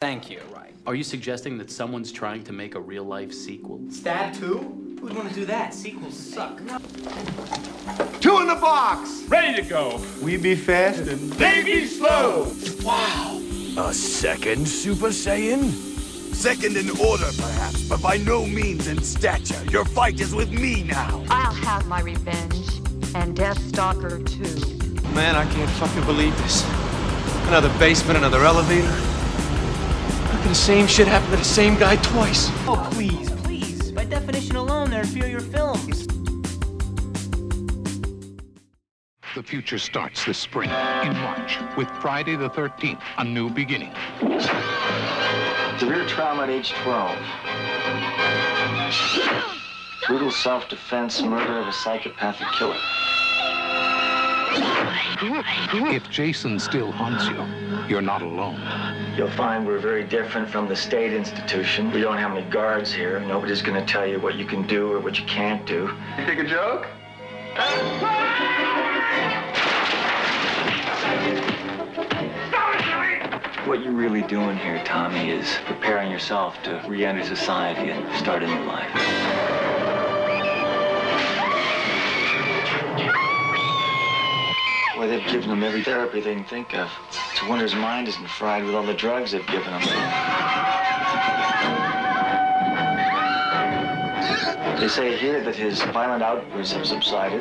Thank you. Right. Are you suggesting that someone's trying to make a real life sequel? Stab 2? Who'd want to do that? Sequels suck. Two in the box. Ready to go. We be fast and They be slow. Wow! A second Super Saiyan? Second in order, perhaps, but by no means in stature. Your fight is with me now. I'll have my revenge. And Deathstalker too. Man, I can't fucking believe this. Another basement, another elevator. How the same shit happened to the same guy twice? Oh, please, please. By definition alone, they're inferior films. The future starts this spring in March with Friday the 13th, a new beginning. Severe trauma at age 12. Brutal self-defense murder of a psychopathic killer. If Jason still haunts you, you're not alone. You'll find we're very different from the state institution. We don't have any guards here. Nobody's gonna tell you what you can do or what you can't do. You think a joke? What you're really doing here, Tommy, is preparing yourself to re-enter society and start a new life. Well, they've given him every therapy they can think of. It's a wonder his mind isn't fried with all the drugs they've given him. They say here that his violent outbursts have subsided.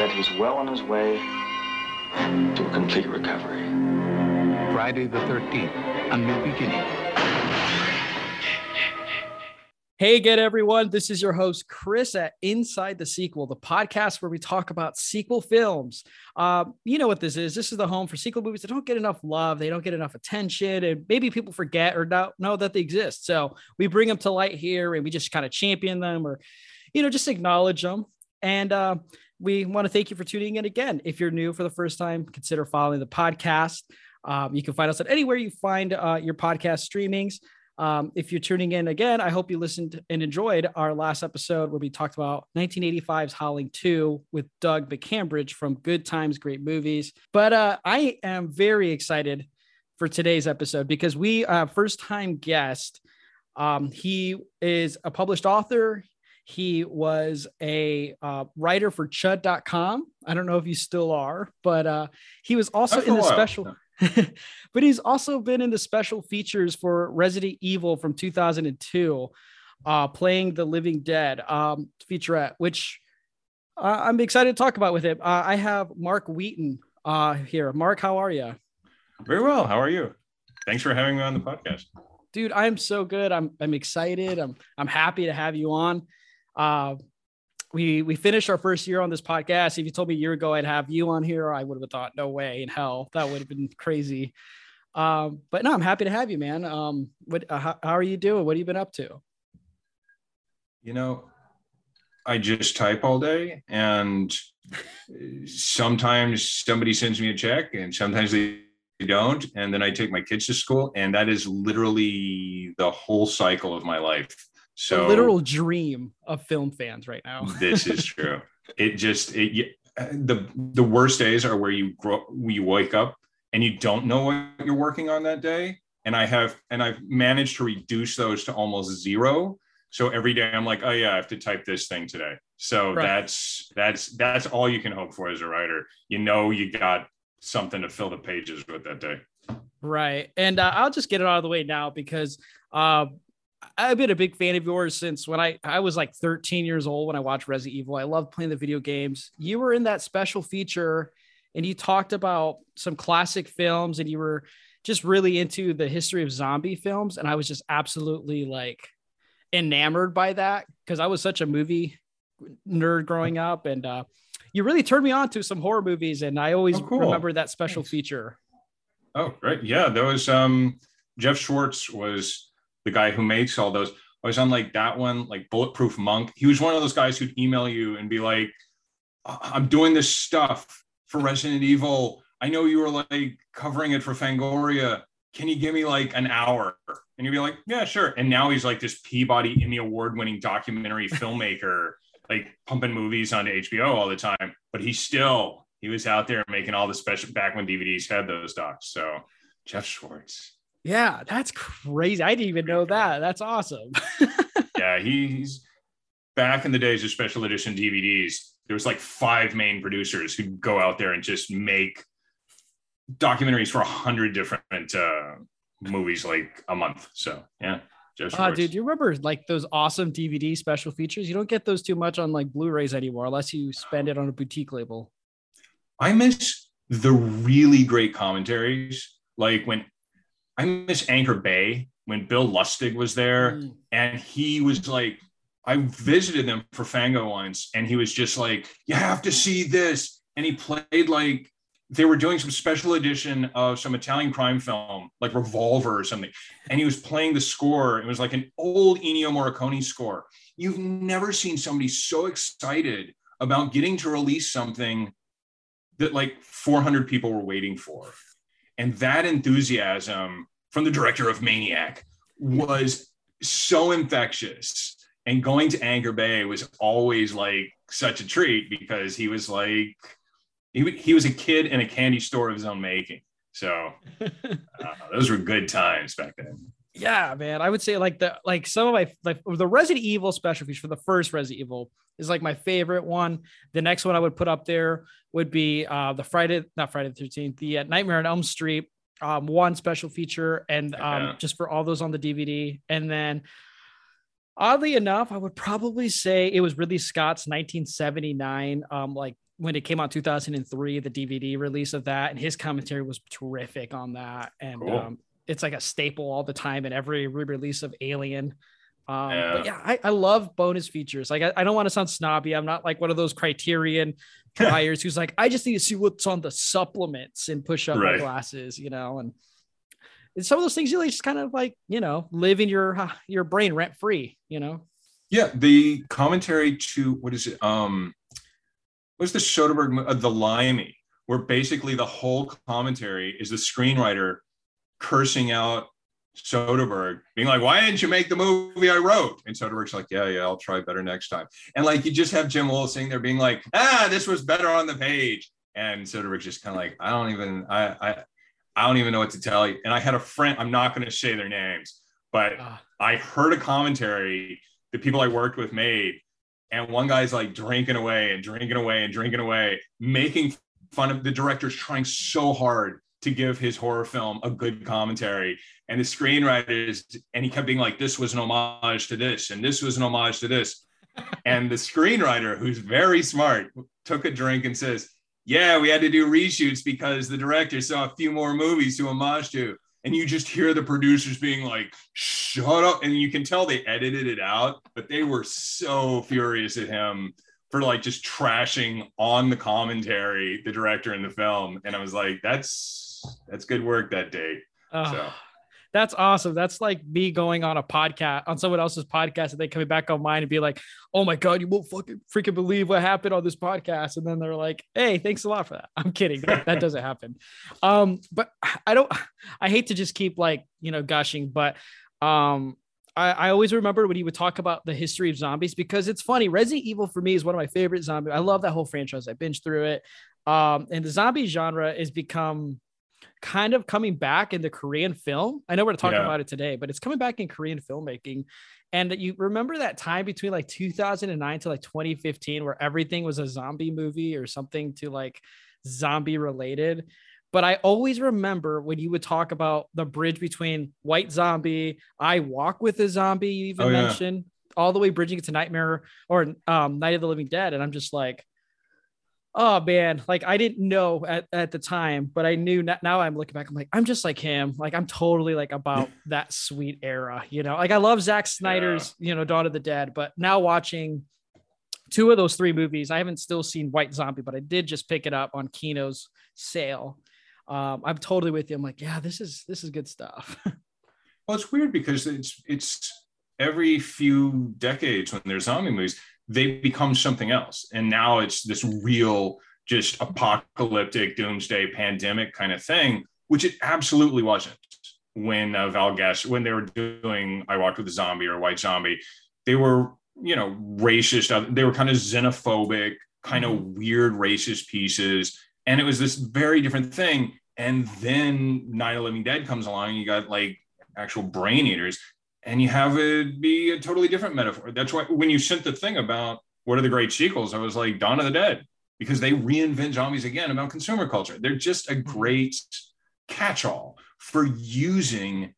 That he's well on his way to a complete recovery. Friday the 13th, a new beginning. Hey again, everyone. This is your host, Chris at Inside the Sequel, the podcast where we talk about sequel films. Uh, you know what this is. This is the home for sequel movies that don't get enough love, they don't get enough attention, and maybe people forget or don't know that they exist. So we bring them to light here and we just kind of champion them or, you know, just acknowledge them. And uh, we want to thank you for tuning in again. If you're new for the first time, consider following the podcast. Um, you can find us at anywhere you find uh, your podcast streamings. Um, if you're tuning in again, I hope you listened and enjoyed our last episode where we talked about 1985's Howling 2 with Doug McCambridge from Good Times, Great Movies. But uh, I am very excited for today's episode because we uh, first time guest. Um, he is a published author. He was a uh, writer for Chud.com. I don't know if you still are, but uh, he was also in the special. but he's also been in the special features for Resident Evil from 2002, uh, playing the Living Dead um, featurette, which uh, I'm excited to talk about with him. Uh, I have Mark Wheaton uh, here. Mark, how are you? Very well. How are you? Thanks for having me on the podcast. dude i'm so good i'm i'm excited i'm i'm happy to have you on uh we we finished our first year on this podcast. If you told me a year ago i'd have you on here i would have thought no way in hell that would have been crazy. Um but no i'm happy to have you man. Um what uh, how, how are you doing? What have you been up to? You know, I just type all day, and sometimes somebody sends me a check, and sometimes they don't. And then I take my kids to school, and that is literally the whole cycle of my life. So the literal dream of film fans right now this is true. It just it you- the the worst days are where you grow you wake up and you don't know what you're working on that day. And I have and I've managed to reduce those to almost zero. So every day I'm like, oh yeah, I have to type this thing today. So Right. that's that's that's all you can hope for as a writer. You know you got something to fill the pages with that day. Right. And uh, I'll just get it out of the way now because uh, I've been a big fan of yours since when I, I was like 13 years old when I watched Resident Evil. I loved playing the video games. You were in that special feature and you talked about some classic films and you were just really into the history of zombie films. And I was just absolutely like enamored by that because I was such a movie nerd growing up. And uh, you really turned me on to some horror movies. And I always Oh, cool. remember that special feature. Oh, right. Yeah, there was um Jeff Schwartz was the guy who makes all those. I was on like that one, like Bulletproof Monk. He was one of those guys who'd email you and be like, "I- I'm doing this stuff for Resident Evil. I know you were like covering it for Fangoria. Can you give me like an hour? And you'd be like, Yeah, sure. And now he's like this Peabody Emmy Award winning documentary filmmaker. like pumping movies onto HBO all the time, but he still he was out there making all the special back when DVDs had those docs. So Jeff Schwartz. Yeah, that's crazy. I didn't even know that. That's awesome. yeah, he's back in the days of special edition DVDs. There was like five main producers who'd go out there and just make documentaries for a hundred different uh, movies like a month. So yeah. Oh, Schwartz. dude, you remember like those awesome DVD special features? You don't get those too much on like Blu-rays anymore, unless you spend it on a boutique label. I miss the really great commentaries. Like when I miss Anchor Bay when Bill Lustig was there Mm. and he was like, I visited them for Fango once and he was just like, You have to see this. And he played like they were doing some special edition of some Italian crime film, like Revolver or something. And he was playing the score. It was like an old Ennio Morricone score. You've never seen somebody so excited about getting to release something that like 400 people were waiting for. And that enthusiasm from the director of Maniac was so infectious. And going to Anchor Bay was always like such a treat because he was like, he, he was a kid in a candy store of his own making. So uh, those were good times back then. Yeah, man. I would say like the like some of my like the Resident Evil special feature for the first Resident Evil is like my favorite one. The next one I would put up there would be uh the Friday, not Friday the 13th, the uh, Nightmare on Elm Street um one special feature and um just for all those on the DVD. And then oddly enough, I would probably say it was Ridley Scott's 1979 um like when it came out 2003 the DVD release of that and his commentary was terrific on that and Cool. um it's like a staple all the time in every re-release of Alien. Um, Yeah. But yeah, I, I love bonus features. Like I, I don't want to sound snobby. I'm not like one of those Criterion buyers who's like, I just need to see what's on the supplements and push up my Right. glasses, you know. And it's some of those things you like just kind of like you know live in your uh, your brain rent free, you know. Yeah, the commentary to what is it? Um, what's the Soderbergh, uh, the Limey, where basically the whole commentary is the screenwriter cursing out Soderbergh, being like, "Why didn't you make the movie I wrote?" And Soderbergh's like, "Yeah, yeah, I'll try better next time." And like you just have Jim Willis sitting there being like, "Ah, this was better on the page," and Soderbergh's just kind of like, "I don't even, I, I, I don't even know what to tell you." And I had a friend, I'm not going to say their names, but Ah. I heard a commentary the people I worked with made, and one guy's like drinking away and drinking away and drinking away, making fun of the director's trying so hard to give his horror film a good commentary. And the screenwriters, and he kept being like, this was an homage to this, and this was an homage to this. and the screenwriter, who's very smart, took a drink and says, Yeah, we had to do reshoots because the director saw a few more movies to homage to. And you just hear the producers being like, shut up. And you can tell they edited it out, but they were so furious at him for like just trashing on the commentary, the director in the film. And I was like, that's that's good work that day. Oh, So That's awesome. That's like me going on a podcast on someone else's podcast and they coming back on mine and be like, "Oh my god, you won't fucking freaking believe what happened on this podcast." And then they're like, "Hey, thanks a lot for that." I'm kidding. That, that doesn't happen. Um, but I don't. I hate to just keep like you know gushing, but um, I, I always remember when he would talk about the history of zombies because it's funny. Resident Evil for me is one of my favorite zombie. I love that whole franchise. I binge through it. Um, and the zombie genre has become kind of coming back in the Korean film. I know we're talking Yeah. about it today, but it's coming back in Korean filmmaking. And you remember that time between like 2009 to like 2015 where everything was a zombie movie or something to like zombie related. But I always remember when you would talk about the bridge between White Zombie, I Walk with a Zombie, you even Oh, yeah. mentioned, all the way bridging it to Nightmare or um, Night of the Living Dead. And I'm just like, oh man, like I didn't know at, at the time, but I knew n- now I'm looking back, I'm like, I'm just like him. Like I'm totally like about that sweet era, you know, like I love Zack Snyder's, you know, Dawn of the Dead, but now watching two of those three movies, I haven't still seen White Zombie, but I did just pick it up on Kino's sale. Um, I'm totally with you. I'm like, yeah, this is this is good stuff. Well, it's weird because it's it's every few decades when there's zombie movies, they become something else, and now it's this real, just apocalyptic, doomsday, pandemic kind of thing, which it absolutely wasn't when uh, Val Guest when they were doing I Walked with a Zombie or White Zombie. They were you know, racist. They were kind of xenophobic, kind of weird racist pieces. And it was this very different thing. And then Night of Living Dead comes along, and you got like actual brain eaters, and you have it be a totally different metaphor. That's why when you sent the thing about what are the great sequels, I was like Dawn of the Dead, because they reinvent zombies again about consumer culture. They're just a great catch-all for using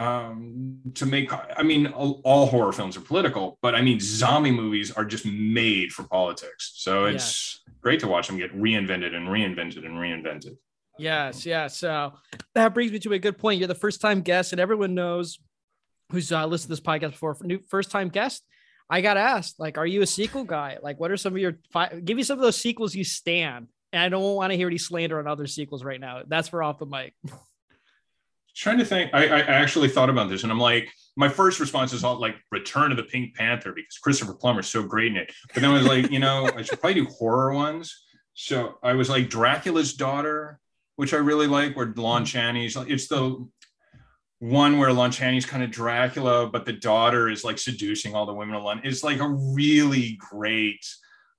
um to make i mean all, all horror films are political but i mean zombie movies are just made for politics so it's great to watch them get reinvented and reinvented and reinvented Yes, yes. So that brings me to a good point. You're the first time guest, and everyone knows who's uh, listened to this podcast before. New first time guest. I got asked, like, are you a sequel guy? Like, what are some of your five? Give me some of those sequels you stand. And I don't want to hear any slander on other sequels right now. That's for off the mic. trying to think I, I actually thought about this and i'm like my first response is all like return of the pink panther because christopher plummer's so great in it but then i was like you know i should probably do horror ones so i was like dracula's daughter which i really like where lon chaney's it's the one where lon chaney's kind of dracula but the daughter is like seducing all the women of london it's like a really great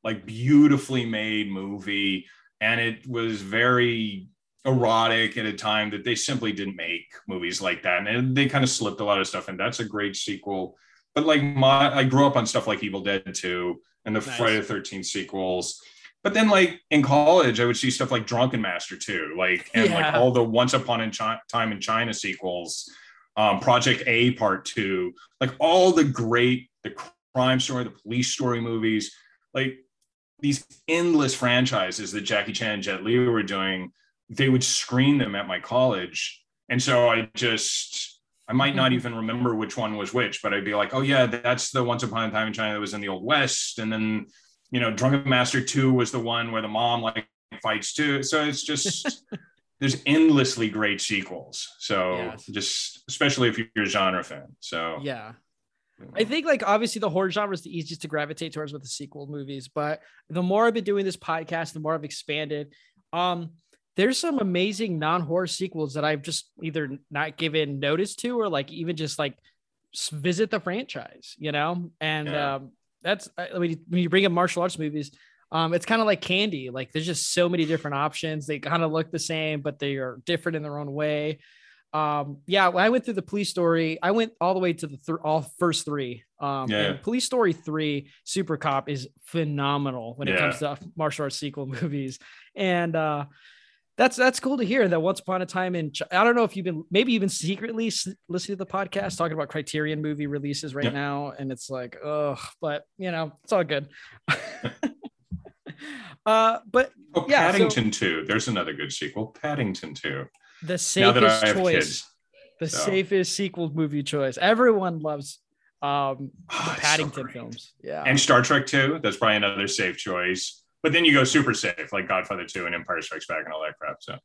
like beautifully made movie and it was very erotic at a time that they simply didn't make movies like that and they kind of slipped a lot of stuff and that's a great sequel. But like my i grew up on stuff like evil dead 2 and the Nice. friday the 13th sequels but then like in college i would see stuff like drunken master 2 like and like all the once upon a Chi- time in china sequels um, project a part 2 like all the great the crime story the police story movies like these endless franchises that jackie chan and jet li were doing they would screen them at my college. And so I just, I might not even remember which one was which, but I'd be like, oh, yeah, that's the Once Upon a Time in China that was in the Old West. And then, you know, Drunken Master 2 was the one where the mom like fights too. So it's just, there's endlessly great sequels. So Yes. just, especially if you're a genre fan. So Yeah. I think like obviously the horror genre is the easiest to gravitate towards with the sequel movies, but the more I've been doing this podcast, the more I've expanded. Um, there's some amazing non-horror sequels that I've just either not given notice to or like even just like visit the franchise, you know? And Yeah. um that's I mean when you bring up martial arts movies, um, it's kind of like candy. Like there's just so many different options. They kind of look the same, but they are different in their own way um yeah when i went through the police story i went all the way to the th- all first three um Yeah. and police story 3 super cop is phenomenal when it Yeah. comes to martial arts sequel movies and uh that's that's cool to hear that once upon a time in i don't know if you've been maybe even secretly listening to the podcast talking about criterion movie releases right Yeah. now and it's like oh but you know it's all good uh but Oh, Yeah, so- Paddington 2. There's another good sequel. Paddington 2. the Now that I safest choice kids. the So. safest sequel movie choice. Everyone loves um Oh, so Paddington great. films. Yeah. And Star Trek 2. That's probably another safe choice. But then you go super safe, like Godfather 2 and Empire Strikes Back and all that crap. So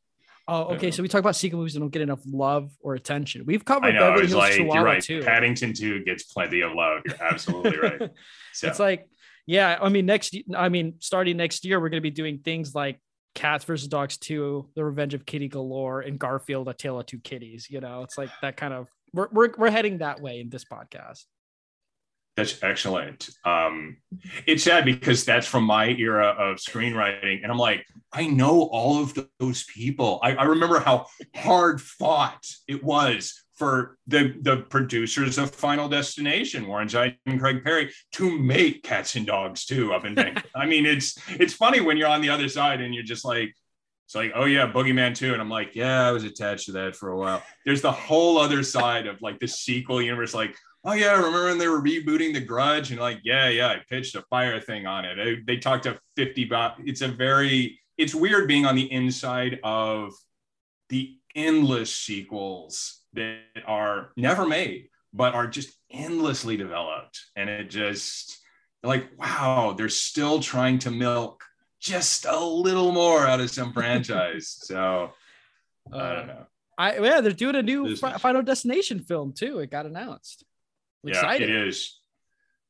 oh, okay. So we talk about sequel movies that don't get enough love or attention. We've covered I know Beverly it's Hills like Chihuahua you're right. too. Paddington 2 gets plenty of love. You're absolutely right. So It's like, yeah, I mean, next, I mean, starting next year, we're going to be doing things like Cats versus Dogs 2, The Revenge of Kitty Galore, and Garfield, A Tale of Two Kitties. You know, it's like that kind of, we're, we're, we're heading that way in this podcast. That's excellent. Um, it's sad because that's from my era of screenwriting. And I'm like, I know all of those people. I, I remember how hard fought it was for the, the producers of Final Destination, Warren Zide and Craig Perry, to make Cats and Dogs too up in Bangkok. I mean, it's it's funny when you're on the other side and you're just like, it's like, oh yeah, Boogeyman 2. And I'm like, yeah, I was attached to that for a while. There's the whole other side of like the sequel universe, like, oh yeah, I remember when they were rebooting The Grudge? And like, yeah, yeah, I pitched a fire thing on it. They, they talked to 50 about it's a very it's weird being on the inside of the endless sequels that are never made, but are just endlessly developed. And it just like, wow, they're still trying to milk just a little more out of some franchise. So I don't uh, know. I, yeah, they're doing a new Fi- Final Destination film too. It got announced. I'm yeah, excited. it is.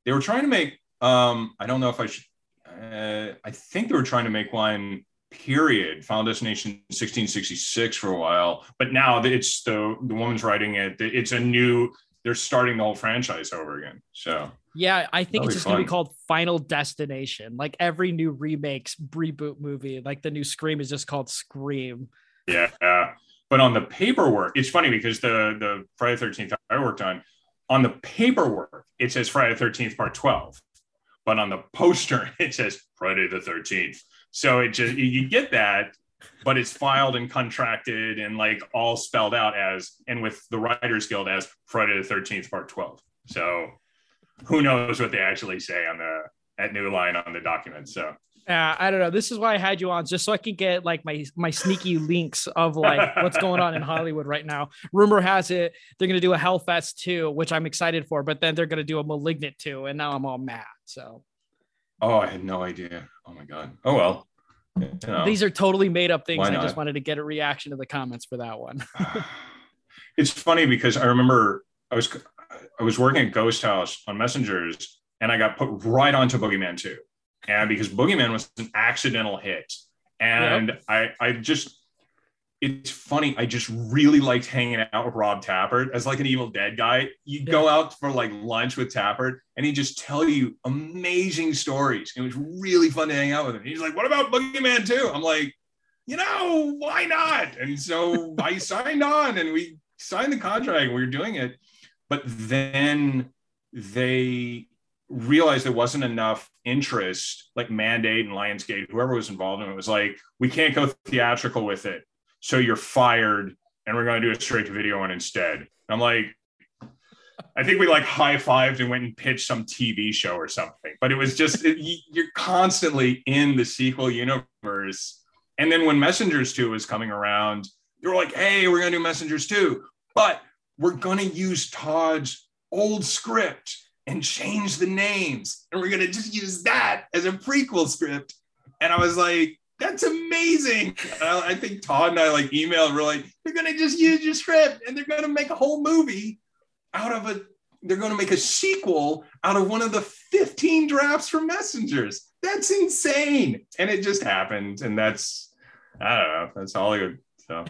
They were trying to make. Um, I don't know if I should. Uh, I think they were trying to make one period Final Destination 1666 for a while, but now it's the the woman's writing it. It's a new. They're starting the whole franchise over again. So Yeah, I think That'll it's just gonna be called Final Destination. Like every new remakes reboot movie, like the new Scream is just called Scream. Yeah. But on the paperwork, it's funny because the the Friday Thirteenth I worked on, on the paperwork it says Friday the Thirteenth Part Twelve, but on the poster it says Friday the Thirteenth. So it just you- get that, but it's filed and contracted and like all spelled out as and with the Writers Guild as Friday the Thirteenth Part Twelve. So who knows what they actually say on the at New Line on the document. So Yeah, I don't know. This is why I had you on, just so I can get like my my sneaky links of like what's going on in Hollywood right now. Rumor has it they're gonna do a Hellfest too, which I'm excited for, but then they're gonna do a Malignant too, and now I'm all mad. So oh I had no idea. Oh my god. Oh well. You know. these are totally made up things. I just wanted to get a reaction to the comments for that one. it's funny because I remember I was I was working at Ghost House on Messengers, and I got put right onto Boogeyman 2. And because Boogeyman was an accidental hit, and I I just it's funny. I just really liked hanging out with Rob Tapert as like an Evil Dead guy. You go out for like lunch with Tapert, and he just tell you amazing stories. It was really fun to hang out with him. He's like, "What about Boogeyman too?" I'm like, you know, why not? And so I signed on and we signed the contract. We were doing it. But then they realized there wasn't enough interest, like Mandate and Lionsgate, whoever was involved in it was like, we can't go theatrical with it. So you're fired and we're going to do a straight to video one instead. And I'm like, I think we like high fived and went and pitched some TV show or something. But it was just, it, you- you're constantly in the sequel universe. And then when Messengers 2 was coming around, they were like, hey, we're going to do Messengers 2, but we're going to use Todd's old script and change the names. And we're going to just use that as a prequel script. And I was like, that's amazing. I, I think Todd and I like emailed, we're like, they're going to just use your script and they're going to make a whole movie out of a, they're going to make a sequel out of one of the 15 drafts from Messengers. That's insane. And it just happened. And that's, I don't know, that's Hollywood. So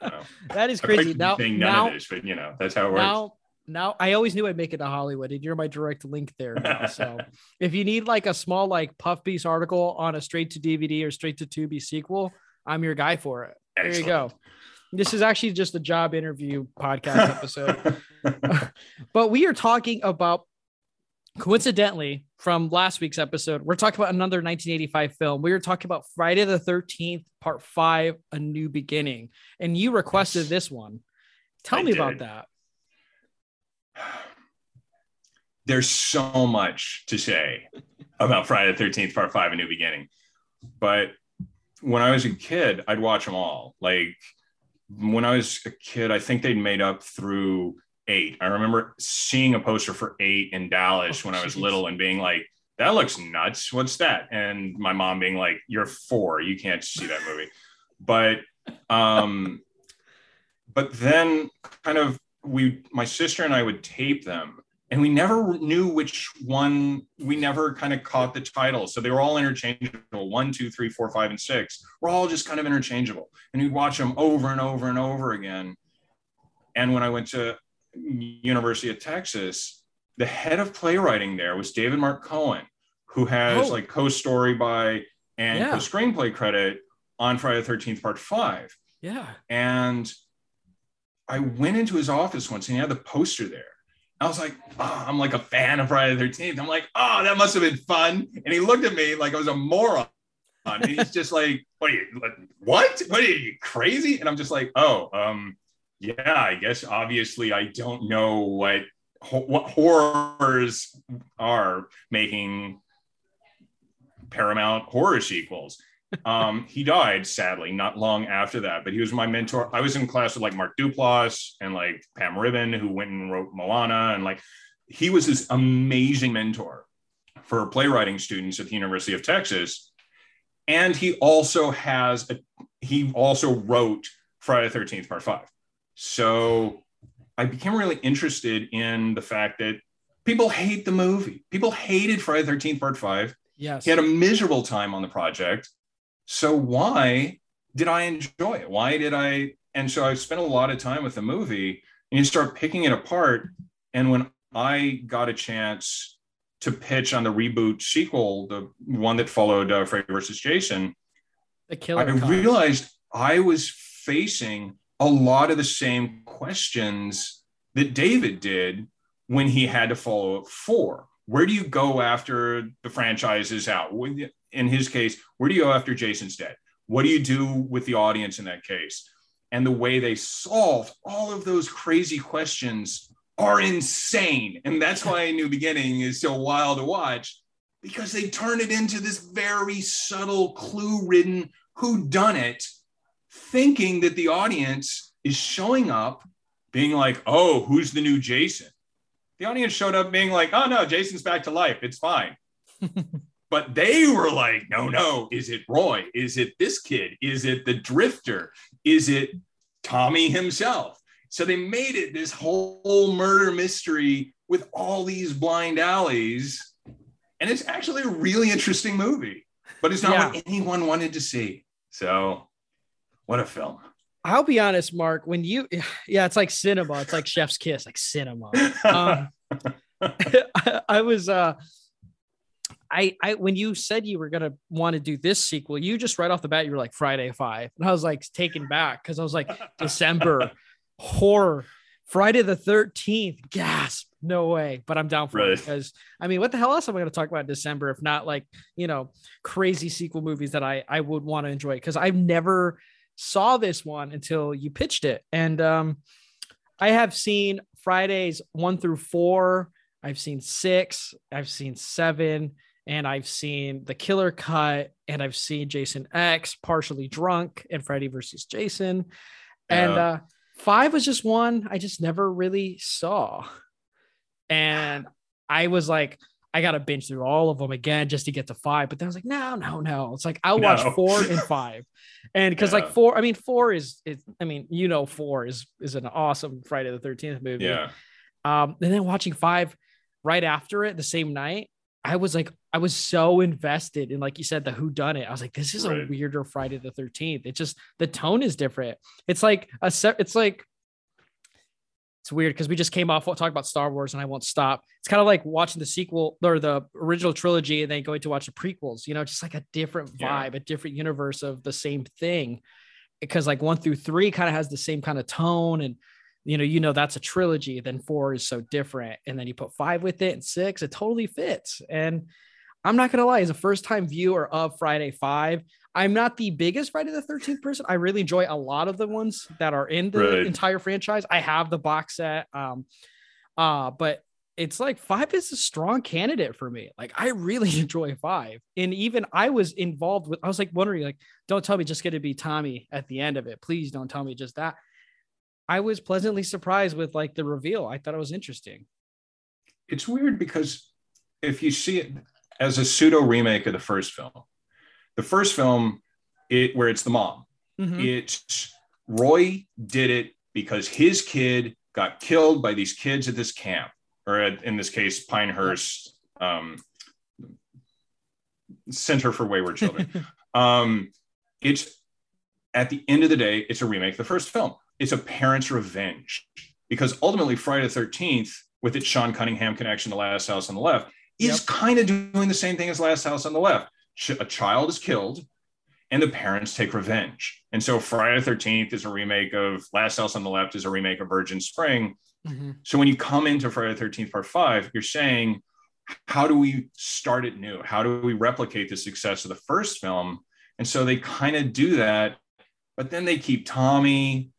I don't know. That is crazy. Now, now, of this, but you know, that's how it works. now, now, I always knew I'd make it to Hollywood, and you're my direct link there. Now. So, if you need like a small like puff piece article on a straight to DVD or straight to Tubi sequel, I'm your guy for it. There you go. This is actually just a job interview podcast episode. but we are talking about coincidentally from last week's episode we're talking about another 1985 film we were talking about friday the 13th part 5 a new beginning and you requested Yes. this one tell I me about that There's so much to say about Friday the 13th, part five, A New Beginning. But when I was a kid, I'd watch them all. Like when I was a kid, I think they'd made up through eight. I remember seeing a poster for eight in Dallas Oh, when I was jeez. little and being like, that looks nuts. What's that? And my mom being like, you're four. You can't see that movie. But, um, but then kind of we, my sister and I would tape them and we never knew which one we never kind of caught the title. So they were all interchangeable one two three four five and six we're all just kind of interchangeable. And you'd watch them over and over and over again. And when i went to university of texas the head of playwriting there was david mark cohen who has Oh. like co-story by and Yeah. co-screenplay credit on friday the 13th part five. Yeah. And I went into his office once and he had the poster there. I was like, oh, I'm like a fan of Friday the 13th. I'm like, oh, that must have been fun. And he looked at me like I was a moron. And he's just like, what are you, what? What are you crazy? And I'm just like, oh, um, yeah, I guess obviously I don't know what what horrors are making Paramount horror sequels. Um, he died sadly not long after that, but he was my mentor. I was in class with like Mark Duplass and like Pam Ribon, who went and wrote Moana, and like he was this amazing mentor for playwriting students at the University of Texas. And he also has a, he also wrote Friday the 13th, part five. So I became really interested in the fact that people hate the movie. People hated Friday the 13th, part five. yes He had a miserable time on the project. So why did I enjoy it? Why did I? And so I spent a lot of time with the movie, and you start picking it apart. And when I got a chance to pitch on the reboot sequel, the one that followed uh, Freddy versus Jason, The killer. I realized I was facing a lot of the same questions that David did when he had to follow up four. Where do you go after the franchise is out? In his case, where do you go after Jason's dead? What do you do with the audience in that case? And the way they solved all of those crazy questions are insane. And that's why New Beginning is so wild to watch because they turn it into this very subtle, clue ridden who done it, thinking that the audience is showing up being like, oh, who's the new Jason? The audience showed up being like, oh no, Jason's back to life. It's fine. but they were like, no, no, is it Roy? Is it this kid? Is it the drifter? Is it Tommy himself? So they made it this whole murder mystery with all these blind alleys. And it's actually a really interesting movie, but it's not Yeah. what anyone wanted to see. So, what a film. I'll be honest, Mark. When you, yeah, it's like cinema. It's like Chef's Kiss, like cinema. Um, I, I was, uh, I, I, when you said you were gonna want to do this sequel, you just right off the bat, you were like Friday Five, and I was like taken back because I was like December horror, Friday the Thirteenth, gasp, no way. But I'm down for it because I mean, what the hell else am I gonna talk about in December if not like you know crazy sequel movies that I I would want to enjoy because I've never saw this one until you pitched it. And um, I have seen Fridays one through four. I've seen six. I've seen seven. And I've seen The Killer Cut. And I've seen Jason X, Partially Drunk, and Freddy versus Jason. And uh, five was just one I just never really saw. And I was like, I got to binge through all of them again just to get to five. But then I was like, no, no, no. It's like, I'll watch four and five. And because Yeah. like four, I mean, four is, is, I mean, you know, four is, is an awesome Friday the 13th movie. Yeah. Um, and then watching five right after it the same night, I was like, I was so invested in, like you said, the who done it. I was like, this is a weirder Friday the 13th. It just, the tone is different. It's like a set, it's like, it's weird because we just came off talking about Star Wars and I won't stop. It's kind of like watching the sequel or the original trilogy and then going to watch the prequels, you know, just like a different Yeah. vibe, a different universe of the same thing. Because like one through three kind of has the same kind of tone and you know, you know that's a trilogy, then four is so different. And then you put five with it and six, it totally fits. And I'm not gonna lie, as a first-time viewer of Friday Five, I'm not the biggest Friday the 13th person. I really enjoy a lot of the ones that are in the Right. entire franchise. I have the box set. Um, uh, but it's like five is a strong candidate for me. Like I really enjoy five. And even I was involved with, I was like wondering, like, don't tell me just gonna be Tommy at the end of it. Please don't tell me just that. I was pleasantly surprised with like the reveal. I thought it was interesting. It's weird because if you see it as a pseudo remake of the first film, the first film, it where it's the mom, Mhm. it's Roy did it because his kid got killed by these kids at this camp, or at, in this case, Pinehurst um, Center for Wayward Children. um, it's at the end of the day, it's a remake of the first film. It's a parent's revenge because ultimately, Friday the 13th, with its Sean Cunningham connection to Last House on the Left, is kind of doing the same thing as Last House on the Left. A child is killed and the parents take revenge. And so Friday the 13th is a remake of Last House on the Left, is a remake of Virgin Spring. Mm-hmm. So when you come into Friday the 13th, part five, you're saying, how do we start it new? How do we replicate the success of the first film? And so they kind of do that, but then they keep Tommy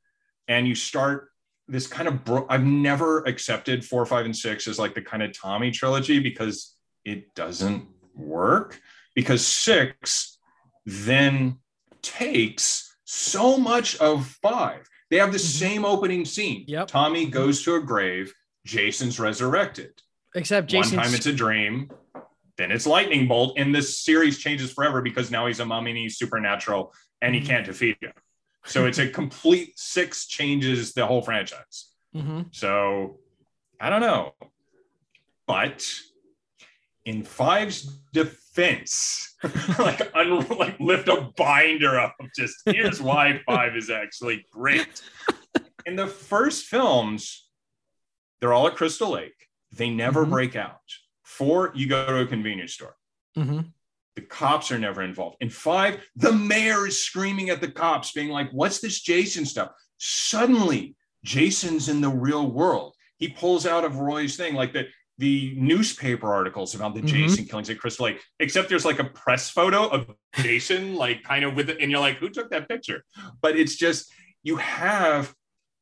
and you start this kind of bro- I've never accepted four, five, and six as like the kind of Tommy trilogy because it doesn't work. Because six then takes so much of five. They have the mm-hmm. same opening scene. Yep. Tommy goes to a grave, Jason's resurrected. Except One time it's a dream, then it's lightning bolt, and this series changes forever because now he's a mummy and he's supernatural and he mm-hmm. can't defeat him. So it's a complete six changes the whole franchise. Mhm. So I don't know. But in Five's defense, like, un- like lift a binder up of just here's why Five is actually great. In the first films, they're all at Crystal Lake. They never Mhm. break out. Four, you go to a convenience store. Mm-hmm. The cops are never involved. In five, the mayor is screaming at the cops, being like, What's this Jason stuff? Suddenly, Jason's in the real world. He pulls out of Roy's thing, like the, the newspaper articles about the Mhm. Jason killings at Crystal Lake, except there's like a press photo of Jason, like kind of with it, and you're like, Who took that picture? But it's just, you have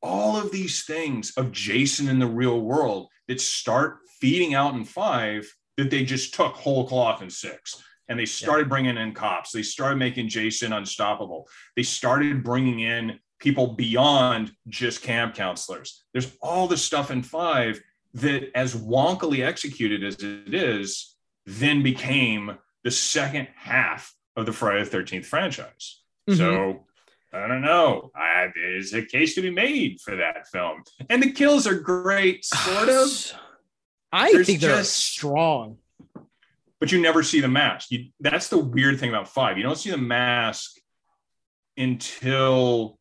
all of these things of Jason in the real world that start feeding out in five that they just took whole cloth in six. And they started bringing in cops. They started making Jason unstoppable. They started bringing in people beyond just camp counselors. There's all this stuff in five that, as wonkily executed as it is, then became the second half of the Friday the 13th franchise. Mhm. So I don't know. I, there's a case to be made for that film. And the kills are great, sort of, I There's think they're just- strong. But you never see the mask. You, that's the weird thing about five. You don't see the mask until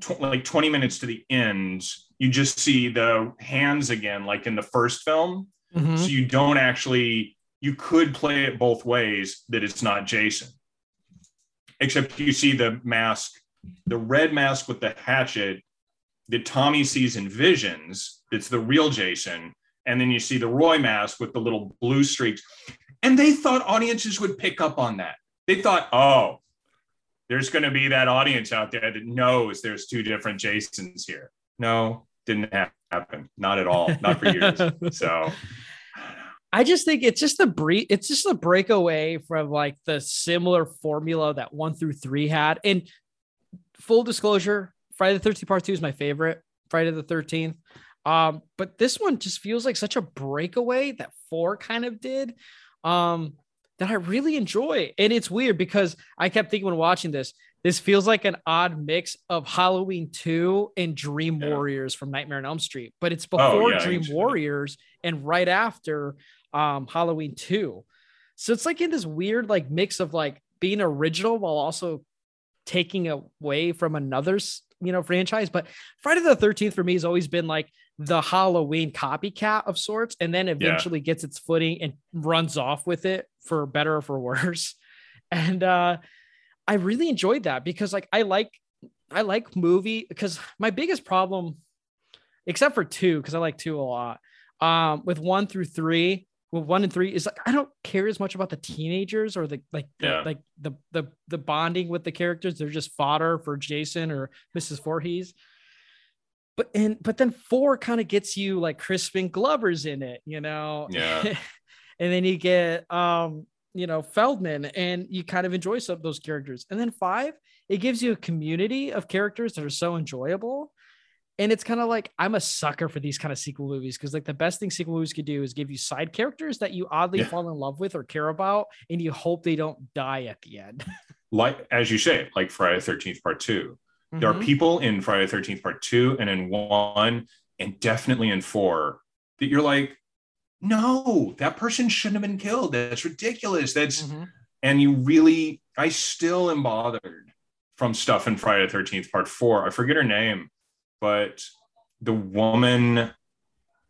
tw- like 20 minutes to the end. You just see the hands again, like in the first film. Mhm. So you don't actually, you could play it both ways that it's not Jason. Except you see the mask, the red mask with the hatchet that Tommy sees in visions, that's the real Jason. And then you see the Roy mask with the little blue streaks. And they thought audiences would pick up on that. They thought, oh, there's going to be that audience out there that knows there's two different Jasons here. No, didn't ha- happen. Not at all. Not for years. So I just think it's just the break. It's just a breakaway from like the similar formula that one through three had. And full disclosure, Friday the Thirteenth Part Two is my favorite. Friday the Thirteenth. Um, but this one just feels like such a breakaway that four kind of did. Um, that I really enjoy. And it's weird because I kept thinking when watching this, this feels like an odd mix of Halloween 2 and Dream Yeah. Warriors from Nightmare on Elm Street, but it's Oh, before yeah, Dream can see that. Warriors and right after um Halloween 2. So it's like in this weird like mix of like being original while also taking away from another's you know franchise but friday the 13th for me has always been like the halloween copycat of sorts and then eventually gets its footing and runs off with it for better or for worse and uh i really enjoyed that because like i like i like movie because my biggest problem except for two because i like two a lot um with one through three well, one and three is like I don't care as much about the teenagers or the like the, Yeah. like the the the bonding with the characters. They're just fodder for Jason or Mrs. Voorhees. But and but then four kind of gets you like Crispin Glover's in it, you know. Yeah. and then you get um, you know, Feldman, and you kind of enjoy some of those characters. And then five, it gives you a community of characters that are so enjoyable. And it's kind of like I'm a sucker for these kind of sequel movies because like the best thing sequel movies could do is give you side characters that you oddly Yeah. fall in love with or care about, and you hope they don't die at the end. like as you say, like Friday the 13th part 2 There are Mhm. people in Friday the 13th part two and in one and definitely in four that you're like, no, that person shouldn't have been killed. That's ridiculous. That's Mhm. and you really, I still am bothered from stuff in Friday the 13th part four. I forget her name, but the woman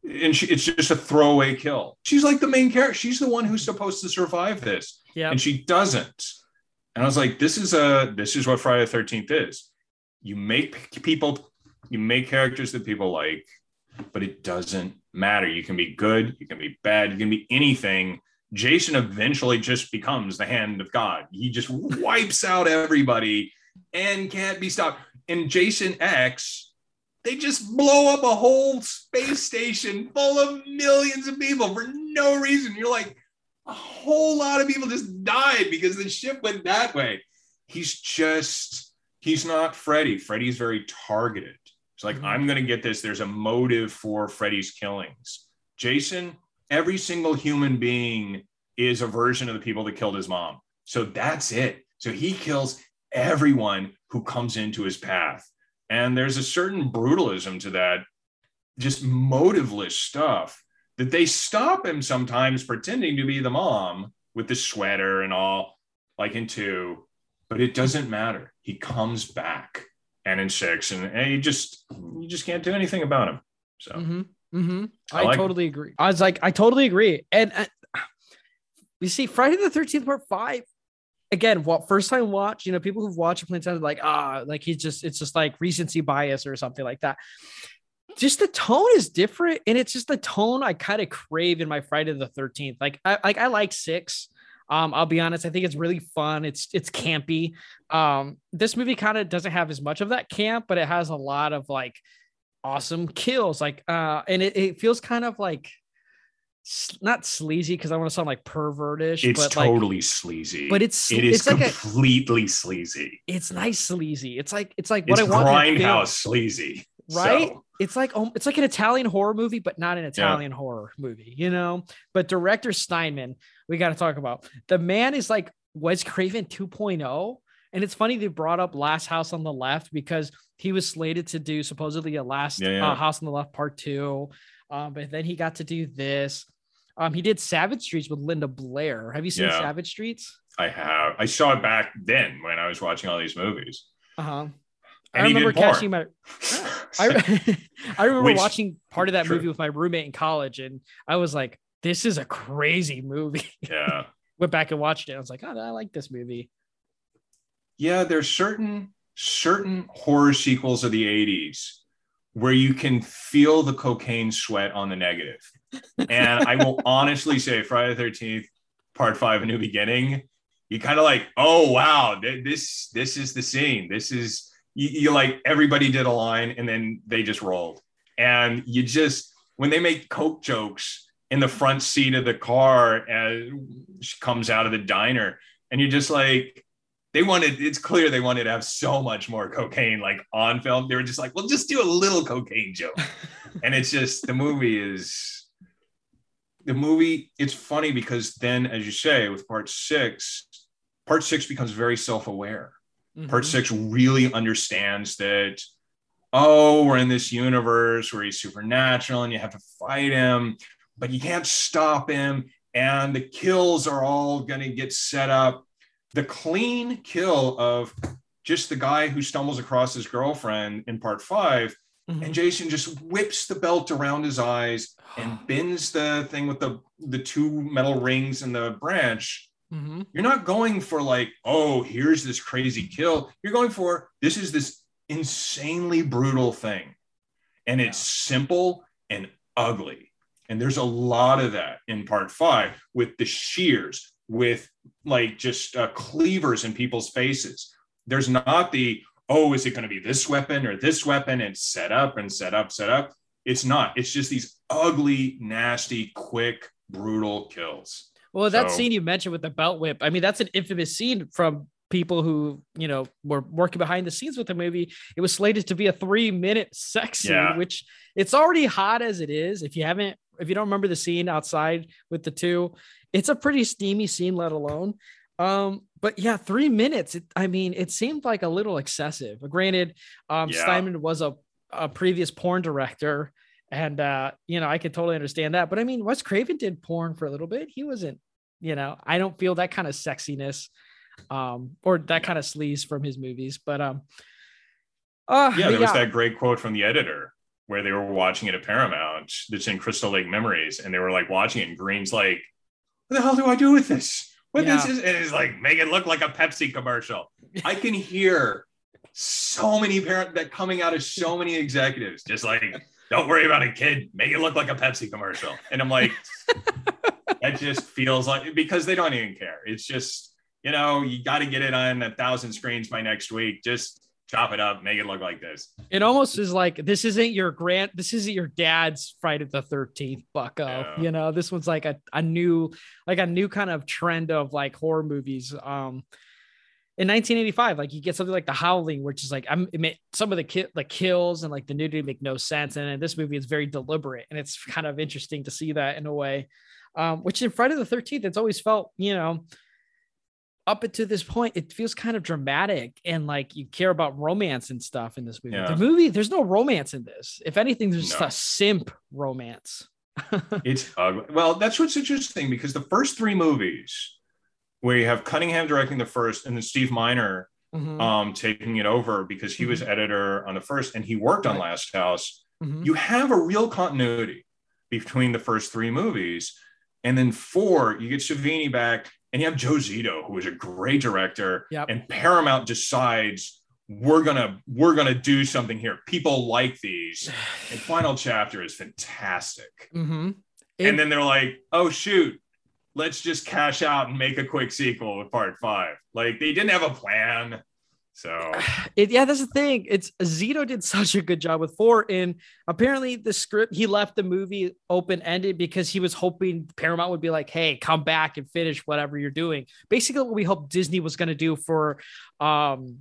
and she it's just a throwaway kill. She's like the main character. She's the one who's supposed to survive this Yeah. and she doesn't. And I was like, this is a this is what Friday the Thirteenth is. You make people, you make characters that people like, but it doesn't matter. You can be good, you can be bad, you can be anything. Jason eventually just becomes the hand of God. He just wipes out everybody and can't be stopped. In Jason X, they just blow up a whole space station full of millions of people for no reason. You're like, a whole lot of people just died because the ship went that way. He's just, he's not Freddy. Freddy's very targeted. It's like, Mhm. I'm going to get this. There's a motive for Freddy's killings. Jason, every single human being is a version of the people that killed his mom. So that's it. So he kills everyone who comes into his path. And there's a certain brutalism to that, just motiveless stuff that they stop him sometimes pretending to be the mom with the sweater and all, like in two, but it doesn't matter. He comes back and in six, and, and you just you just can't do anything about him. So Mhm. Mm-hmm. I I, like it. totally agree. I was like, I totally agree. And uh, you see, Friday the Thirteenth Part Five. Again, what first time watch? You know, people who've watched plenty of like, ah, like he's just, it's just like recency bias or something like that. Just the tone is different, and it's just the tone I kind of crave in my Friday the Thirteenth. Like, I like I like six. Um, I'll be honest, I think it's really fun. It's it's campy. Um, this movie kind of doesn't have as much of that camp, but it has a lot of like awesome kills. Like, uh, and it, it feels kind of like not sleazy because I want to sound like pervertish, It's but like totally sleazy. but it's- it is it's like a- completely sleazy. it's nice sleazy. It's like it's like what It's I want. in a film, grindhouse sleazy. right? So, It's like um, it's like an Italian horror movie, but not an Italian horror movie, you know. But director Steinmann, we got to talk about the man is like Wes Craven 2.0, and it's funny they brought up Last House on the Left because he was slated to do supposedly a Last Yeah, yeah. Uh, House on the Left Part Two, um, but then he got to do this. Um, he did Savage Streets with Linda Blair. Have you seen Yeah. Savage Streets? I have. I saw it back then when I was watching all these movies. Uh huh. I remember porn. catching my. I, I remember Which- watching part of that true. movie with my roommate in college, and I was like, "This is a crazy movie." yeah. Went back and watched it. I was like, "Oh, I like this movie." yeah there's certain certain horror sequels of the 80s where you can feel the cocaine sweat on the negative. and i will honestly say friday the 13th part 5 a new beginning you kind of like oh wow th- this this is the scene this is you, you like everybody did a line and then they just rolled and you just when they make coke jokes in the front seat of the car as she comes out of the diner. And you're just like they wanted it's clear they wanted to have so much more cocaine like on film. They were just like well just do a little cocaine joke. And it's just the movie is the movie it's funny because then as you say with part six part six becomes very self-aware. Part Mhm. six really understands that oh we're in this universe where he's supernatural and you have to fight him but you can't stop him and the kills are all going to get set up the clean kill of just the guy who stumbles across his girlfriend in part 5 Mhm. and jason just whips the belt around his eyes and bends the thing with the the two metal rings and the branch Mhm. you're not going for like, oh, here's this crazy kill. You're going for this is this insanely brutal thing. And it's simple and ugly. And there's a lot of that in part five with the shears, with like just uh, cleavers in people's faces. There's not the, oh, is it going to be this weapon or this weapon and set up and set up, set up. It's not. It's just these ugly, nasty, quick, brutal kills. Well, that So- scene you mentioned with the belt whip, I mean, that's an infamous scene from people who, you know, were working behind the scenes with the movie. It was slated to be a three minute sex scene, Yeah. which it's already hot as it is. If you haven't, if you don't remember the scene outside with the two, it's a pretty steamy scene, let alone. Um, but yeah, three minutes. It, I mean, it seemed like a little excessive. Granted, um, Yeah. Steinmann was a, a previous porn director, and uh, you know, I could totally understand that. But I mean, Wes Craven did porn for a little bit. He wasn't, you know, I don't feel that kind of sexiness, um, or that kind of sleaze from his movies. But um, uh, yeah, there was that great quote from the editor where they were watching it at Paramount that's in Crystal Lake Memories, and they were like watching it, and Green's like, "What the hell do I do with this? What this Yeah. is?" And it's like, make it look like a Pepsi commercial. I can hear so many parent that coming out of so many executives, just like, "Don't worry about it, kid. Make it look like a Pepsi commercial." And I'm like, that just feels like because they don't even care. It's just you know you got to get it on a thousand screens by next week. Just chop it up, make it look like this. it almost is like this isn't your grant, this isn't your dad's friday the 13th bucko Yeah. you know this one's like a, a new like a new kind of trend of like horror movies um in 1985 like you get something like the howling which is like i'm it ma- some of the ki- the kills and like the nudity make no sense and in this movie is very deliberate and it's kind of interesting to see that in a way um which in friday the 13th it's always felt you know up to this point, it feels kind of dramatic and like you care about romance and stuff in this movie. Yeah. The movie, there's no romance in this. If anything, there's just a simp romance. It's ugly. Well, that's what's interesting because the first three movies, where you have Cunningham directing the first, and then Steve Miner Mhm, um, taking it over because he was editor on the first, and he worked on Last House. mhm. You have a real continuity. between the first three movies. And then four, you get Savini back and you have Joe Zito, who is a great director. Yep. And Paramount decides we're gonna we're gonna do something here. People like these. And final chapter is fantastic. Mm-hmm. and then they're like, oh shoot, let's just cash out and make a quick sequel with part five. Like they didn't have a plan. So It, yeah, that's the thing. It's Zito did such a good job with four, and apparently the script he left the movie open ended because he was hoping Paramount would be like, "Hey, come back and finish whatever you're doing." Basically, what we hoped Disney was going to do for, um,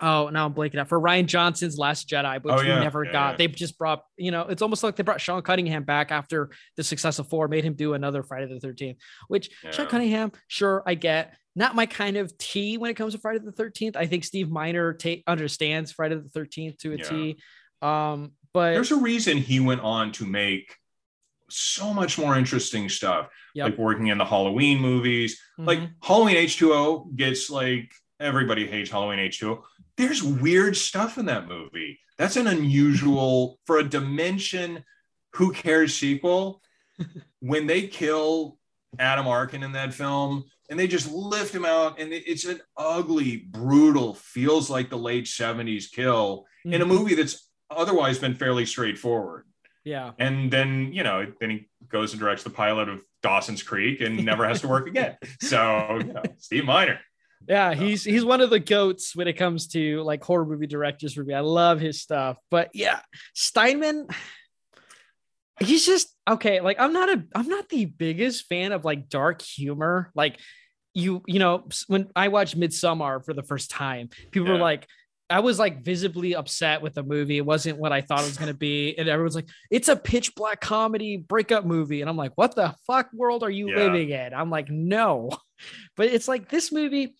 oh, now I'm blanking out for Rian Johnson's Last Jedi, which Oh, we never Yeah, got. yeah. They just brought, you know, it's almost like they brought Sean Cunningham back after the success of four, made him do another Friday the Thirteenth. Which Sean Cunningham, sure, I get. Not my kind of tea when it comes to Friday the Thirteenth. I think Steve Miner ta- understands Friday the Thirteenth to a Yeah. T. Um, but there's a reason he went on to make so much more interesting stuff, Yep. like working in the Halloween movies. Like Mhm. Halloween H2O gets like everybody hates Halloween H2O. There's weird stuff in that movie. That's an unusual for a dimension. Who cares sequel? when they kill Adam Arkin in that film and they just lift him out, and it's an ugly, brutal, feels like the late 70s kill in a Mhm. movie that's otherwise been fairly straightforward. yeah, And then, you know, then he goes and directs the pilot of Dawson's Creek and never has to work again. So, you know, Steve Miner. yeah, he's he's one of the goats when it comes to like horror movie directors for me. I love his stuff. But yeah, Steinmann, he's just okay. Like I'm not a I'm not the biggest fan of like dark humor. Like you you know when I watched Midsommar for the first time, people were like. I was like visibly upset with the movie. It wasn't what I thought it was going to be. And everyone's like, it's a pitch black comedy breakup movie. And I'm like, what the fuck world are you Yeah. living in? I'm like, no. But it's like this movie,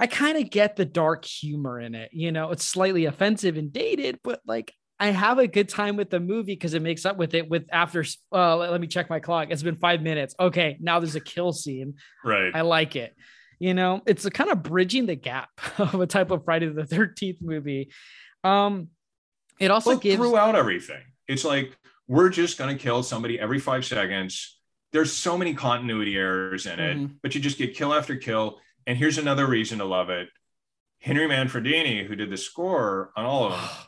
I kind of get the dark humor in it. You know, it's slightly offensive and dated, but like I have a good time with the movie because it makes up with it. With after, uh, let, let me check my clock. It's been five minutes. Okay, now there's a kill scene. Right. I like it. You know, it's a kind of bridging the gap of a type of Friday the Thirteenth movie. Um, it also well, gives throughout everything. It's like we're just going to kill somebody every five seconds. There's so many continuity errors in it, Mhm. but you just get kill after kill. And here's another reason to love it. Henry Manfredini, who did the score on all of them,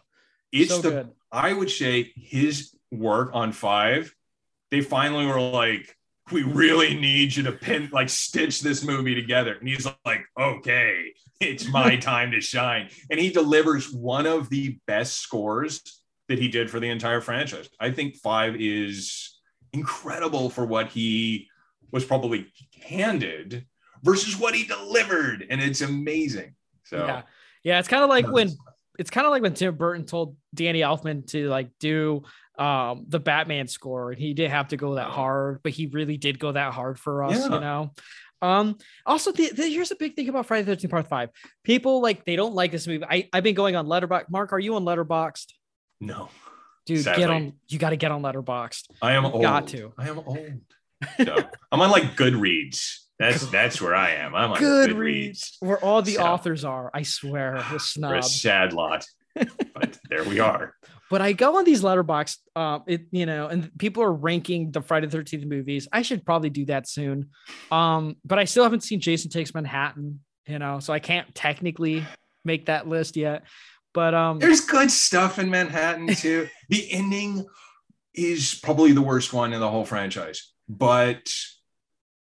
it's so the good. I would say his work on five, they finally were like, we really need you to pin like stitch this movie together. And he's like, okay, it's my time to shine. And he delivers one of the best scores that he did for the entire franchise. I think five is incredible for what he was probably handed versus what he delivered. And it's amazing. So Yeah. Yeah, it's kind of like when it's- kind of like when Tim Burton told Danny Elfman to like do um the Batman score and he didn't have to go that hard, but he really did go that hard for us, Yeah. you know. Um also the, the, here's a big thing about Friday the 13th part 5. People like they don't like this movie. I I've been going on Letterboxd. Mark, are you on Letterboxd? no, Dude, Sadly. get on you got to get on Letterboxd. I am You've old. got to. I am old. So, I'm on like Goodreads. That's that's where I am. I'm on Goodreads, Goodreads. where all the So- authors are. I swear, the We're a sad lot, but there we are. but I go on these Letterboxd, um, it you know, and people are ranking the Friday the Thirteenth movies. I should probably do that soon, um, but I still haven't seen Jason Takes Manhattan, you know, so I can't technically make that list yet. But um, There's good stuff in Manhattan too. the ending is probably the worst one in the whole franchise, but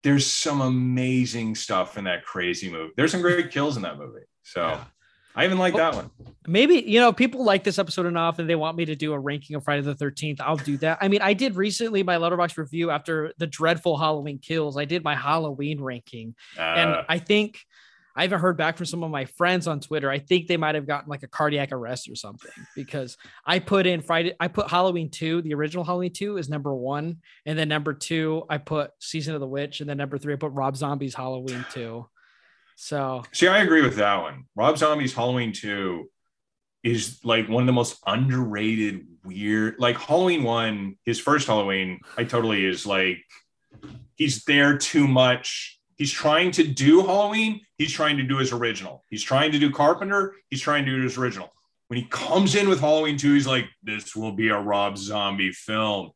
there's some amazing stuff in that crazy movie. There's some great kills in that movie. So Yeah. I even like that one. maybe you know people like this episode enough and they want me to do a ranking of Friday the 13th. I'll do that. I mean, I did recently my Letterboxd review after the dreadful Halloween kills. I did my Halloween ranking. and Uh, I think I haven't heard back from some of my friends on Twitter. I think they might have gotten like a cardiac arrest or something because I put in Friday, I put Halloween 2, the original Halloween 2 is number one. And then number two, I put Season of the Witch. And then number three, I put Rob Zombie's Halloween 2. So See, I agree with that one. Rob Zombie's Halloween 2 is like one of the most underrated, weird. Like Halloween 1, his first Halloween, I totally is like, he's there too much. He's trying to do Halloween. He's trying to do his original. He's trying to do Carpenter. He's trying to do his original. when he comes in with Halloween 2, he's like, this will be a Rob Zombie film.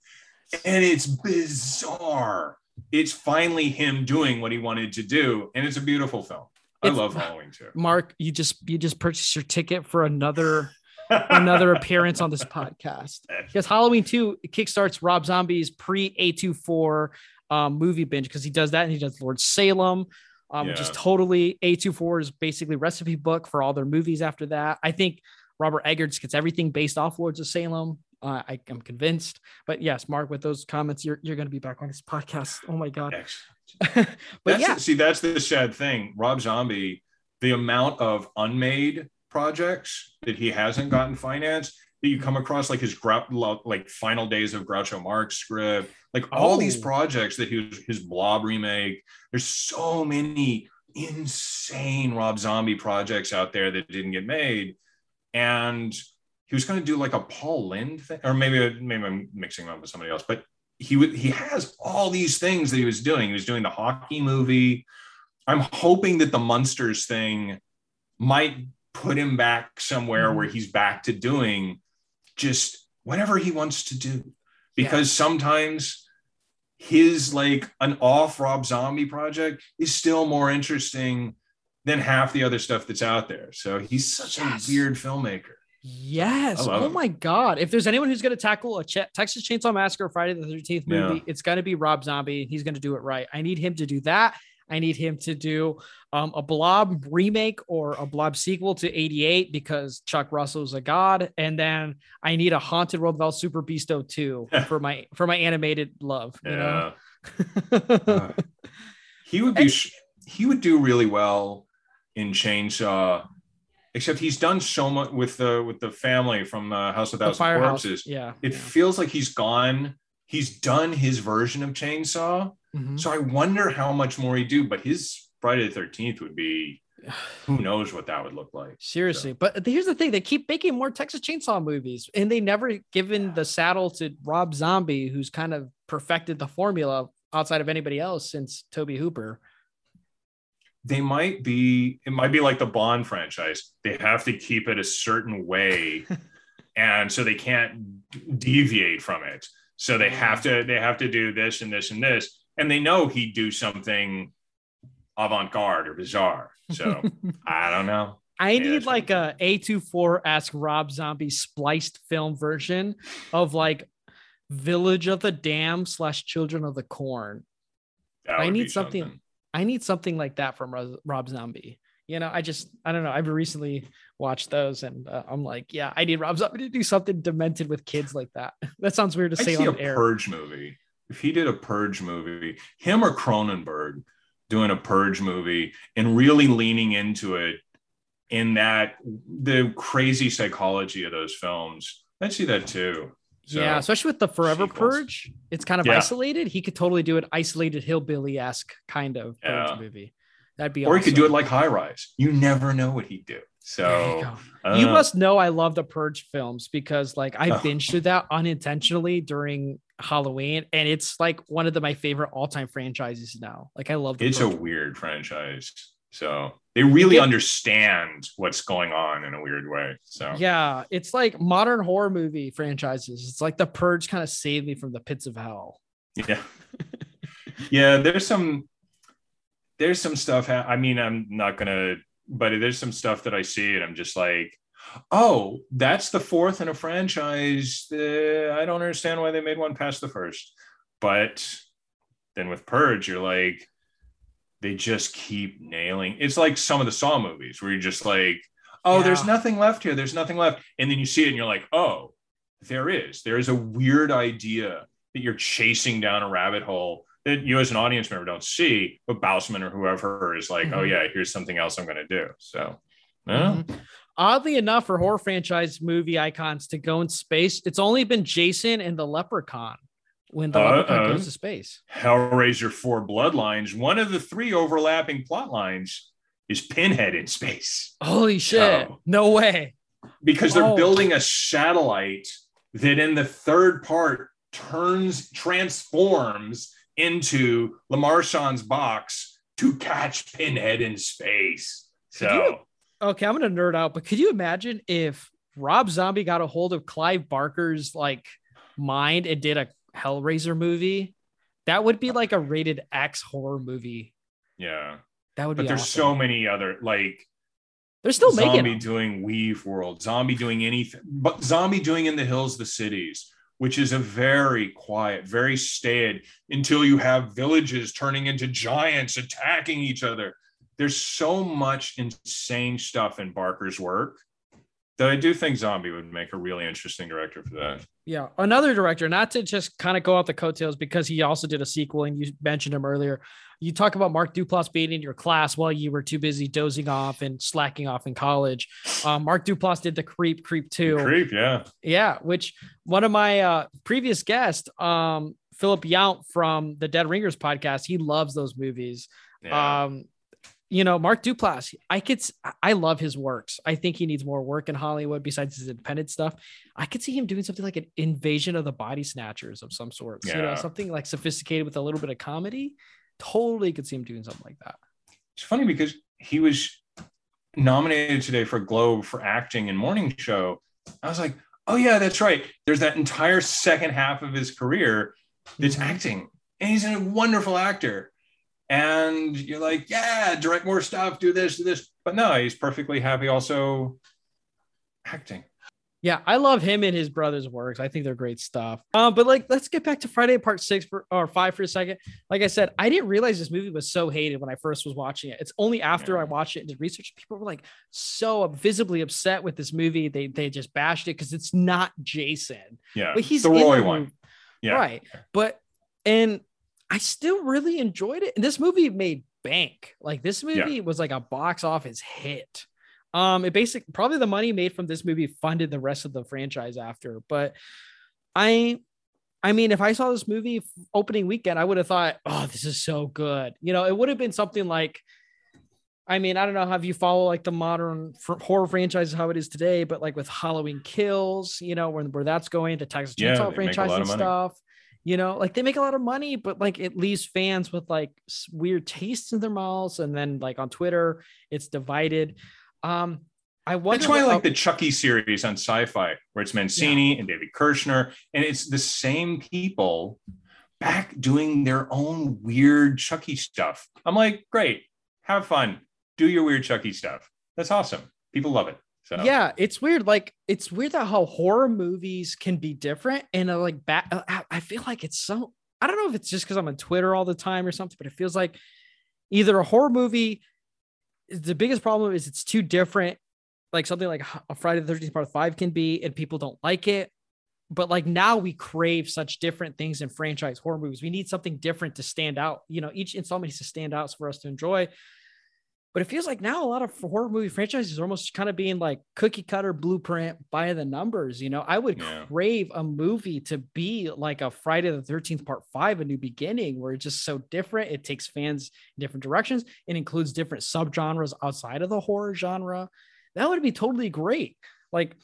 And it's bizarre. It's finally him doing what he wanted to do. And it's a beautiful film. I It's- love Halloween 2. Mark, you just you just purchased your ticket for another another appearance on this podcast. Because Halloween 2 kickstarts Rob Zombie's pre A24 um, movie binge because he does that and he does Lord Salem, um, which is totally A24 is basically recipe book for all their movies after that. I think Robert Eggers gets everything based off Lords of Salem. Uh, I, I'm convinced. But yes, Mark, with those comments, you're, you're going to be back on this podcast. Oh my God. But That's yeah, see, that's the sad thing. Rob Zombie, the amount of unmade projects that he hasn't gotten financed that you come across, like his like Final Days of Groucho Marx script, like all these Oh. projects that he was his Blob remake. There's so many insane Rob Zombie projects out there that didn't get made, and he was going to do like a Paul Lynde thing, or maybe maybe I'm mixing him up with somebody else, but he would he has all these things that he was doing. He was doing the hockey movie. I'm hoping that the Munsters thing might put him back somewhere mm-hmm. where he's back to doing just whatever he wants to do. Because sometimes his like an off Rob Zombie project is still more interesting than half the other stuff that's out there. So he's such Yes. a weird filmmaker. Yes. Oh him. my God. If there's anyone who's going to tackle a Ch- Texas Chainsaw Massacre Friday the 13th movie, Yeah. it's going to be Rob Zombie. He's going to do it right. I need him to do that. I need him to do um, a Blob remake or a Blob sequel to 88 because Chuck Russell's a god. And then I need a Haunted World of El Super Beasto 2 for my for my animated love. You know? Uh, he would be sh- he would do really well in Chainsaw, except he's done so much with the with the family from uh, House of the Thousand Corpses. Yeah. It yeah. feels like he's gone. He's done his version of Chainsaw. Mhm. So I wonder how much more he do. But his Friday the Thirteenth would be. Who knows what that would look like? Seriously, but here's the thing: they keep making more Texas Chainsaw movies, and they never given the saddle to Rob Zombie, who's kind of perfected the formula outside of anybody else since Tobe Hooper. they might be it might be like the bond franchise they have to keep it a certain way and so they can't deviate from it so they have to they have to do this and this and this and they know he'd do something avant-garde or bizarre so i don't know I Yeah, need like a A24 ask Rob Zombie spliced film version of like Village of the Dam slash Children of the Corn. I need be something, I need something like that from Rob Zombie. You know, I just I don't know. I've recently watched those, and uh, I'm like, yeah, I need Rob Zombie to do something demented with kids like that. That sounds weird to I'd say see a air. purge movie if he did a purge movie him or cronenberg doing a purge movie and really leaning into it in that the crazy psychology of those films i'd see that too So, yeah, especially with the Forever sequels. Purge, it's kind of Yeah. isolated. He could totally do an isolated hillbilly esque kind of purge Yeah. movie. That'd be or he could do it like high rise you never know what he'd do you so. I don't you must know I love the Purge films because like I binged through that unintentionally during Halloween, and it's like one of the, my favorite all time franchises now. Like I love the it's a weird franchise so they really Yeah. understand what's going on in a weird way so yeah, it's like modern horror movie franchises. It's like the Purge kind of saved me from the pits of hell. yeah yeah there's some there's some stuff ha- i mean i'm not gonna but there's some stuff that i see and i'm just like oh that's the fourth in a franchise uh, i don't understand why they made one past the first. But then with purge you're like they just keep nailing it's like some of the saw movies where you're just like oh there's nothing left here there's nothing left. And then you see it and you're like oh there is there is a weird idea that you're chasing down a rabbit hole that you as an audience member don't see, but Bousman or whoever is like, oh Mhm. yeah, here's something else I'm going to do. So, know. Mhm. Oddly enough, for horror franchise movie icons to go in space, it's only been Jason and the Leprechaun when the Uh-uh. Leprechaun goes to space. Hellraiser Four Bloodlines. One of the three overlapping plot lines is Pinhead in space Holy shit! So- No way. because they're Oh. building a satellite that in the third part turns transforms into Lemarchand's box to catch Pinhead in space. Could you- So. Okay, I'm gonna nerd out, but could you imagine if Rob Zombie got a hold of Clive Barker's like mind and did a Hellraiser movie, that would be like a rated X horror movie. Yeah. That would But be there's awesome. so many other like They're still zombie making them. doing Weaveworld, zombie doing anything, but zombie doing in the hills, the cities, which is a very quiet, very staid until you have villages turning into giants attacking each other. There's so much insane stuff in Barker's work that I do think Zombie would make a really interesting director for that. Yeah, another director, not to just kind of go off the coattails because he also did a sequel and you mentioned him earlier. You talk about Mark Duplass being in your class while you were too busy dozing off and slacking off in college. Um, Mark Duplass did the Creep, Creep Two. Creep, yeah. Yeah, which one of my uh, previous guests, um, Philip Yount from the Dead Ringers podcast, he loves those movies. Yeah. Um, you know, Mark Duplass, I could, I love his works. I think he needs more work in Hollywood besides his independent stuff. I could see him doing something like an invasion of the body snatchers of some sort. You know, Yeah. something like sophisticated with a little bit of comedy. Totally could see him doing something like that. It's funny because he was nominated today for Globe for acting in Morning Show. I was like, oh yeah, that's right. There's that entire second half of his career that's Mhm. acting, and he's a wonderful actor. And you're like, yeah, direct more stuff, do this, do this. But no, he's perfectly happy also acting. Yeah, I love him and his brother's works. I think they're great stuff. Um, but like, let's get back to Friday Part Six for, or Five for a second. Like I said, I didn't realize this movie was so hated when I first was watching it. It's only after Yeah. I watched it and did research, people were like so visibly upset with this movie. They they just bashed it because it's not Jason, Yeah, but he's the Roy the one. Yeah, right? But and I still really enjoyed it. And this movie made bank. Like this Yeah. movie was like a box office hit. Um, it basically probably the money made from this movie funded the rest of the franchise after. But I, I mean, if I saw this movie opening weekend, I would have thought, oh, this is so good. You know, it would have been something like. I mean, I don't know how you follow like the modern fr- horror franchise how it is today, but like with Halloween Kills, you know, where, where that's going, the Texas Yeah, Chainsaw a franchise and stuff you know like they make a lot of money but like it leaves fans with like weird tastes in their mouths and then like on twitter it's divided um i wonder That's why I like the Chucky series on Sci-Fi, where it's Mancini and David kirschner and it's the same people back doing their own weird Chucky stuff. I'm like, great, have fun, do your weird Chucky stuff. That's awesome. People love it. So yeah it's weird like it's weird that how horror movies can be different and uh, like back I, I feel like it's so i don't know if it's just because i'm on twitter all the time or something but it feels like either a horror movie the biggest problem is it's too different like something like a friday the 13th part 5 can be and people don't like it but like now we crave such different things in franchise horror movies. We need something different to stand out you know each installment needs to stand out for us to enjoy but it feels like now a lot of horror movie franchises are almost kind of being like cookie cutter blueprint by the numbers. You know, I would Yeah. crave a movie to be like a Friday the 13th part five, a new beginning, where it's just so different. It takes fans in different directions. It includes different subgenres outside of the horror genre. That would be totally great. Like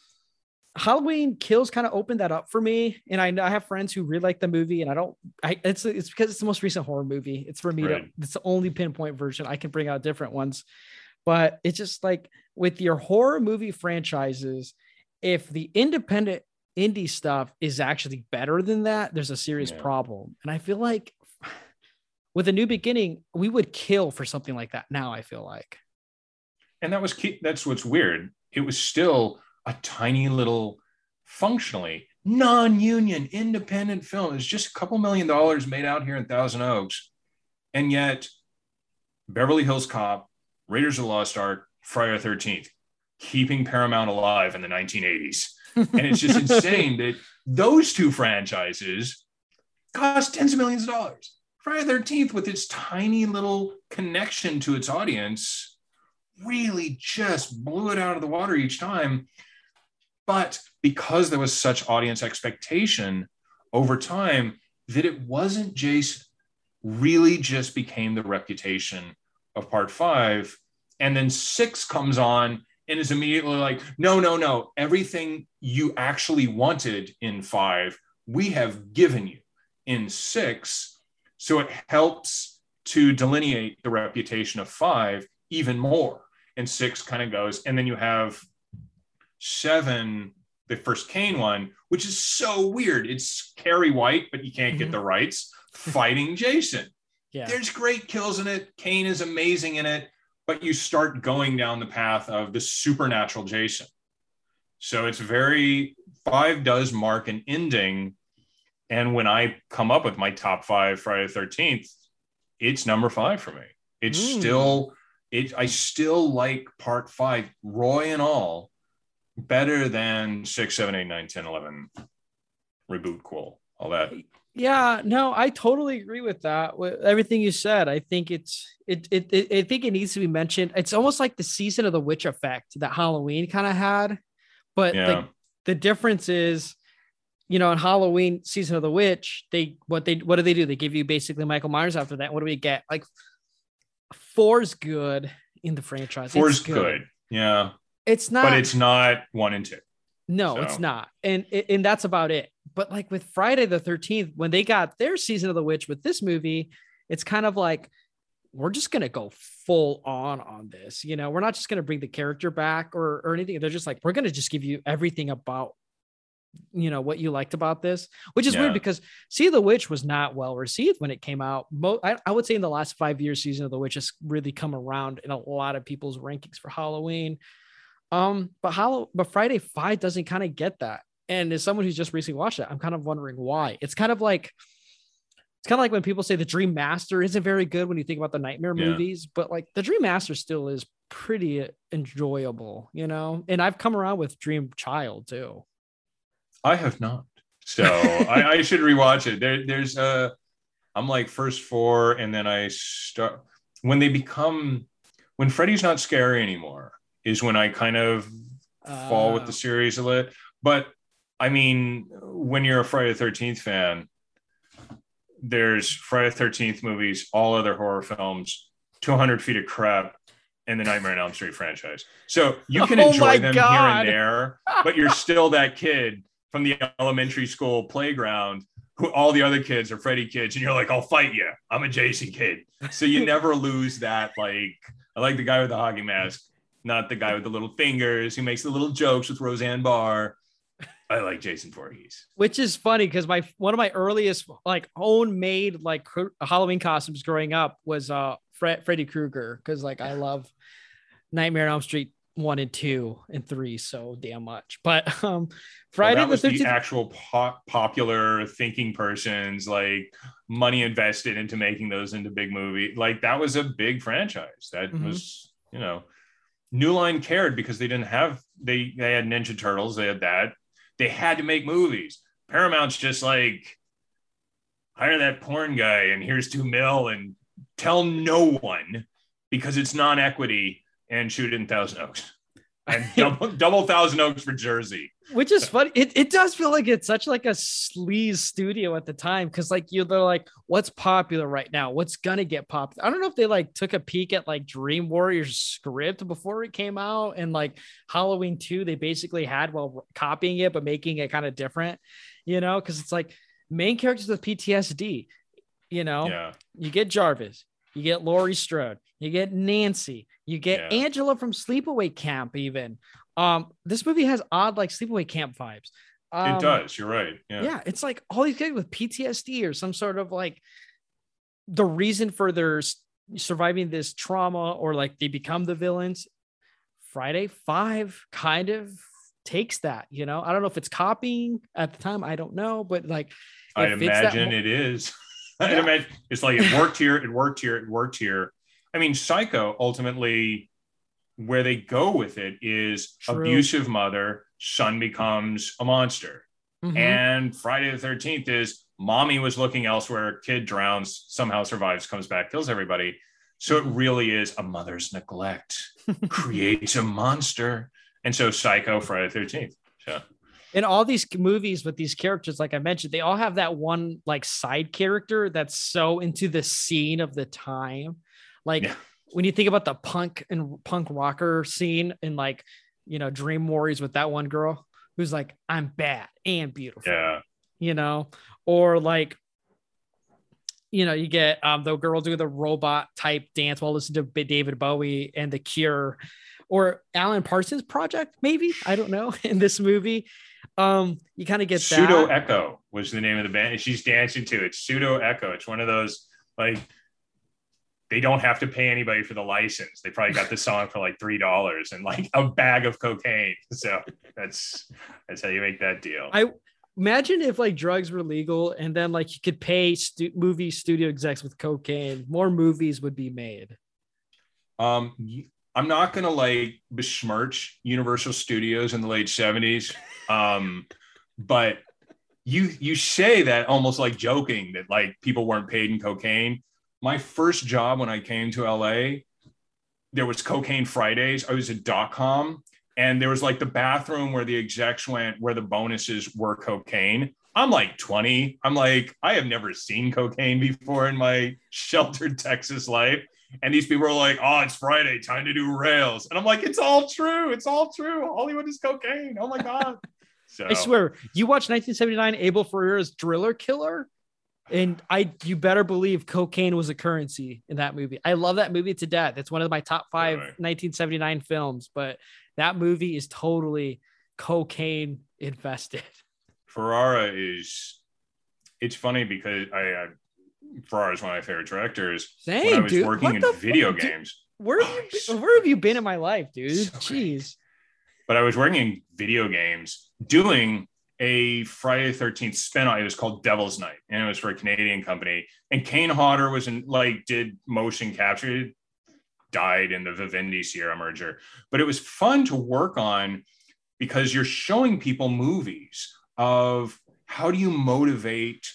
Halloween Kills kind of opened that up for me. And I know I have friends who really like the movie, and I don't. I it's it's because it's the most recent horror movie. It's for me to. It's the only pinpoint version. I can bring out different ones, but it's just like with your horror movie franchises, if the independent indie stuff is actually better than that, there's a serious Yeah. problem. And I feel like with a new beginning, we would kill for something like that. Now I feel like. and that was key. That's what's weird. It was still a tiny little, functionally non-union independent film. It's just a couple million dollars made out here in Thousand Oaks, and yet Beverly Hills Cop, Raiders of the Lost Ark, Friday the Thirteenth, keeping Paramount alive in the 1980s. And it's just insane that those two franchises cost tens of millions of dollars. Friday the 13th, with its tiny little connection to its audience, really just blew it out of the water each time. But because there was such audience expectation over time, that it wasn't Jason, really just became the reputation of part five. And then six comes on and is immediately like, no, no, no, everything you actually wanted in five, we have given you in six. So it helps to delineate the reputation of five even more. And six kind of goes, and then you have seven, the first Kane one, which is so weird. It's Carrie White, but you can't get Mhm. the rights fighting Jason. Yeah. There's great kills in it. Kane is amazing in it, but you start going down the path of the supernatural Jason. So it's very five does mark an ending. And when I come up with my top five Friday the 13th, it's number five for me. It's Mm. still it I still like part five, Roy and all, better than six, seven, eight, nine, 10, 11, reboot, cool, all that. Yeah, no, I totally agree with that. With everything you said, I think it's it, it it I think it needs to be mentioned. It's almost like the season of the witch effect that Halloween kind of had, but Yeah. like the difference is, you know, in Halloween season of the witch, they what they what do they do? They give you basically Michael Myers after that. What do we get? Like four's good in the franchise. Four's good. Yeah. It's not But it's not one and two. no, So- it's not. And and that's about it. But like with Friday the 13th, when they got their season of the witch with this movie, it's kind of like we're just gonna go full on on this. You know, we're not just gonna bring the character back or or anything. They're just like, we're gonna just give you everything about you know what you liked about this, which is Yeah. weird because See the Witch was not well received when it came out. Mo- I, I would say in the last five years, Season of the Witch has really come around in a lot of people's rankings for Halloween. Um, but Hallow, but Friday Five doesn't kind of get that. And as someone who's just recently watched it, I'm kind of wondering why. It's kind of like it's kind of like when people say the Dream Master isn't very good when you think about the Nightmare Yeah. movies, but like the Dream Master still is pretty enjoyable, you know. And I've come around with Dream Child too. I have not. So I, I should rewatch it. There, there's uh I'm like first four, and then I start when they become when Freddy's not scary anymore is when I kind of fall with the oh. series a little. But I mean, when you're a Friday the 13th fan, there's Friday the 13th movies, all other horror films, 200 feet of crap, and the Nightmare on Elm Street franchise. So you can Oh enjoy them God. here and there, but you're still that kid from the elementary school playground who all the other kids are Freddy kids, and you're like, I'll fight you. I'm a Jason kid. So you never lose that. Like, I like the guy with the hockey mask, not the guy with the little fingers who makes the little jokes with Roseanne Barr. I like Jason Voorhees. which is funny because my one of my earliest like own made like Halloween costumes growing up was uh Fre- Freddy Krueger because like I love Nightmare on Elm Street one and two and three so damn much. But um Well, Friday that the was the thirteenth. actual po- popular thinking persons, like money invested into making those into big movie. Like that was a big franchise. That Mhm. was, you know, New Line cared because they didn't have they they had Ninja Turtles, they had that. They had to make movies. Paramount's just like hire that porn guy and here's two mil and tell no one because it's non-equity and shoot in Thousand Oaks. And double, double Thousand Oaks for Jersey. which is funny. It, it does feel like it's such like a sleaze studio at the time because like you they're like, what's popular right now? What's gonna get popular? I don't know if they like took a peek at like Dream Warriors script before it came out and like Halloween 2, they basically had while copying it, but making it kind of different, you know, because it's like main characters with PTSD, you know, Yeah. you get Jarvis, you get Laurie Strode, you get Nancy, you get Yeah. Angela from Sleepaway Camp, even. Um, this movie has odd like Sleepaway Camp vibes. Um, it does. You're right. Yeah. Yeah. it's like all these guys with PTSD or some sort of like the reason for their surviving this trauma or like they become the villains. Friday Five kind of takes that, you know. I don't know if it's copying at the time, I don't know, but like that imagine it is. Yeah. imagine it's like it worked here, it worked here, it worked here. I mean, Psycho ultimately, where they go with it is True. abusive mother, son becomes a monster. Mhm. And Friday the 13th is mommy was looking elsewhere, kid drowns, somehow survives, comes back, kills everybody. So it really is a mother's neglect creates a monster. And so Psycho, Friday the 13th. So in all these movies with these characters, like I mentioned, they all have that one like side character that's so into the scene of the time. Like Yeah. when you think about the punk and punk rocker scene in like, you know, Dream Warriors with that one girl who's like, I'm bad and beautiful, yeah. you know, or like, you know, you get um, the girl doing the robot type dance while listening to David Bowie and The Cure, or Alan Parsons project, maybe. I don't know. In this movie, um, you kind of get Pseudo that. Echo was the name of the band, and she's dancing to it. Pseudo Echo. It's one of those like they don't have to pay anybody for the license. They probably got the song for like three dollars and like a bag of cocaine. So that's that's how you make that deal. I imagine if like drugs were legal and then like you could pay stu- movie studio execs with cocaine, more movies would be made. Um, y- I'm not gonna like besmirch Universal Studios in the late '70s, um, but you you say that almost like joking that like people weren't paid in cocaine. My first job when I came to LA, there was cocaine Fridays. I was at dot com, and there was like the bathroom where the execs went, where the bonuses were cocaine. I'm like 20. I'm like, I have never seen cocaine before in my sheltered Texas life. And these people are like, oh, it's Friday, time to do rails. And I'm like, it's all true. It's all true. Hollywood is cocaine. Oh my God. So I swear, you watch 1979 Abel Ferrara's Driller Killer, and I you better believe cocaine was a currency in that movie. I love that movie to death. It's one of my top five Really? 1979 films, but that movie is totally cocaine infested. Ferrara is it's funny because I uh, Ferrara is one of my favorite directors. when I was dude. working What in video fuck, dude? games. Where have, Oh, you been, so where have you been in my life, dude? So. Jeez. but I was working in video games doing a Friday the 13th spin-off. It was called Devil's Night, and it was for a Canadian company. And Kane Hodder was in like did motion capture, died in the Vivendi Sierra merger. But it was fun to work on because you're showing people movies of how do you motivate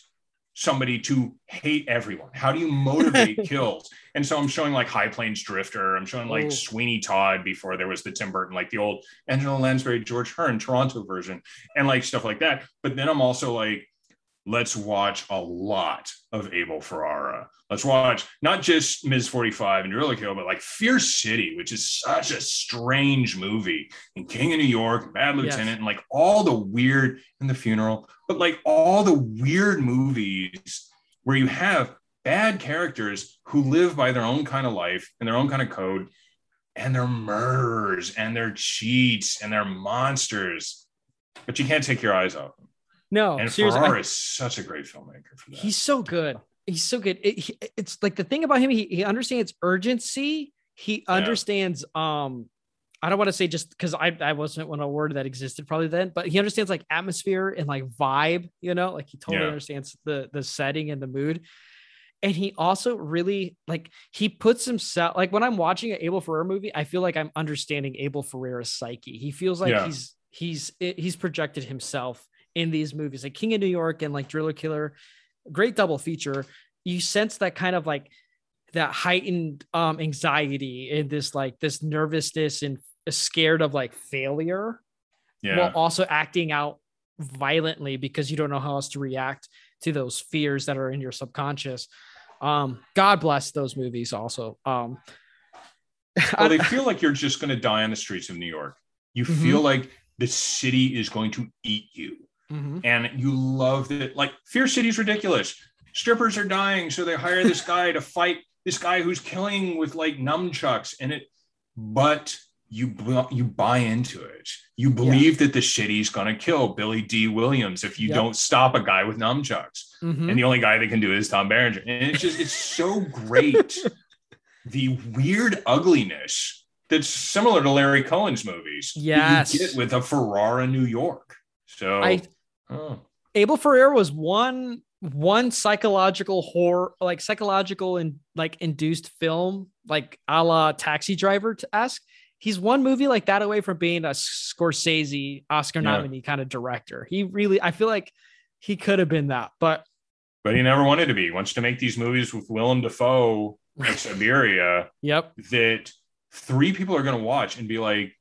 somebody to hate everyone? How do you motivate kills? And so I'm showing like High Plains Drifter. I'm showing like Oh. Sweeney Todd before there was the Tim Burton, like the old Angela Lansbury, George Hearn, Toronto version, and like stuff like that. But then I'm also like, let's watch a lot of Abel Ferrara. Let's watch not just Ms. 45 and Driller Kill, but like Fear City, which is such a strange movie, and King of New York, Bad Yes. Lieutenant, and like all the weird in the funeral, but like all the weird movies where you have bad characters who live by their own kind of life and their own kind of code, and they're murderers and they're cheats and they're monsters, but you can't take your eyes off them. No, and seriously, I- is such a great filmmaker for that. He's so good. He's so good. It, he- it's like the thing about him, he, he understands urgency. He understands, um, I don't want to say just because I, I wasn't when a word that existed probably then, but he understands like atmosphere and like vibe, you know, like he totally Yeah. understands the the setting and the mood. And he also really like he puts himself like when I'm watching an Abel Ferrara movie, I feel like I'm understanding Abel Ferrara's psyche. He feels like Yeah. he's he's he's projected himself in these movies, like King of New York and like Driller Killer great double feature you sense that kind of like that heightened um anxiety and this like this nervousness and scared of like failure yeah. while also acting out violently because you don't know how else to react to those fears that are in your subconscious um god bless those movies also um well, they feel like you're just going to die on the streets of New York. You Mhm. feel like the city is going to eat you. Mhm. And you love that. Like, Fear City's ridiculous. Strippers are dying, so they hire this guy to fight this guy who's killing with like nunchucks. And it, but you you buy into it. You believe that the city's going to kill Billy Dee Williams if you Yep. don't stop a guy with nunchucks. Mhm. And the only guy that can do it is Tom Berenger. And it's just, it's so great. the weird ugliness that's similar to Larry Cohen's movies. Yes. You get with a Ferrara, New York. So, I- oh, Abel Ferrara was one one psychological horror, like psychological and like induced film, like a la Taxi Driver to ask. He's one movie like that away from being a Scorsese Oscar Yeah. nominee kind of director. He really, I feel like he could have been that, but but he never wanted to be. He wants to make these movies with Willem Dafoe like Siberia yep, that three people are going to watch and be like,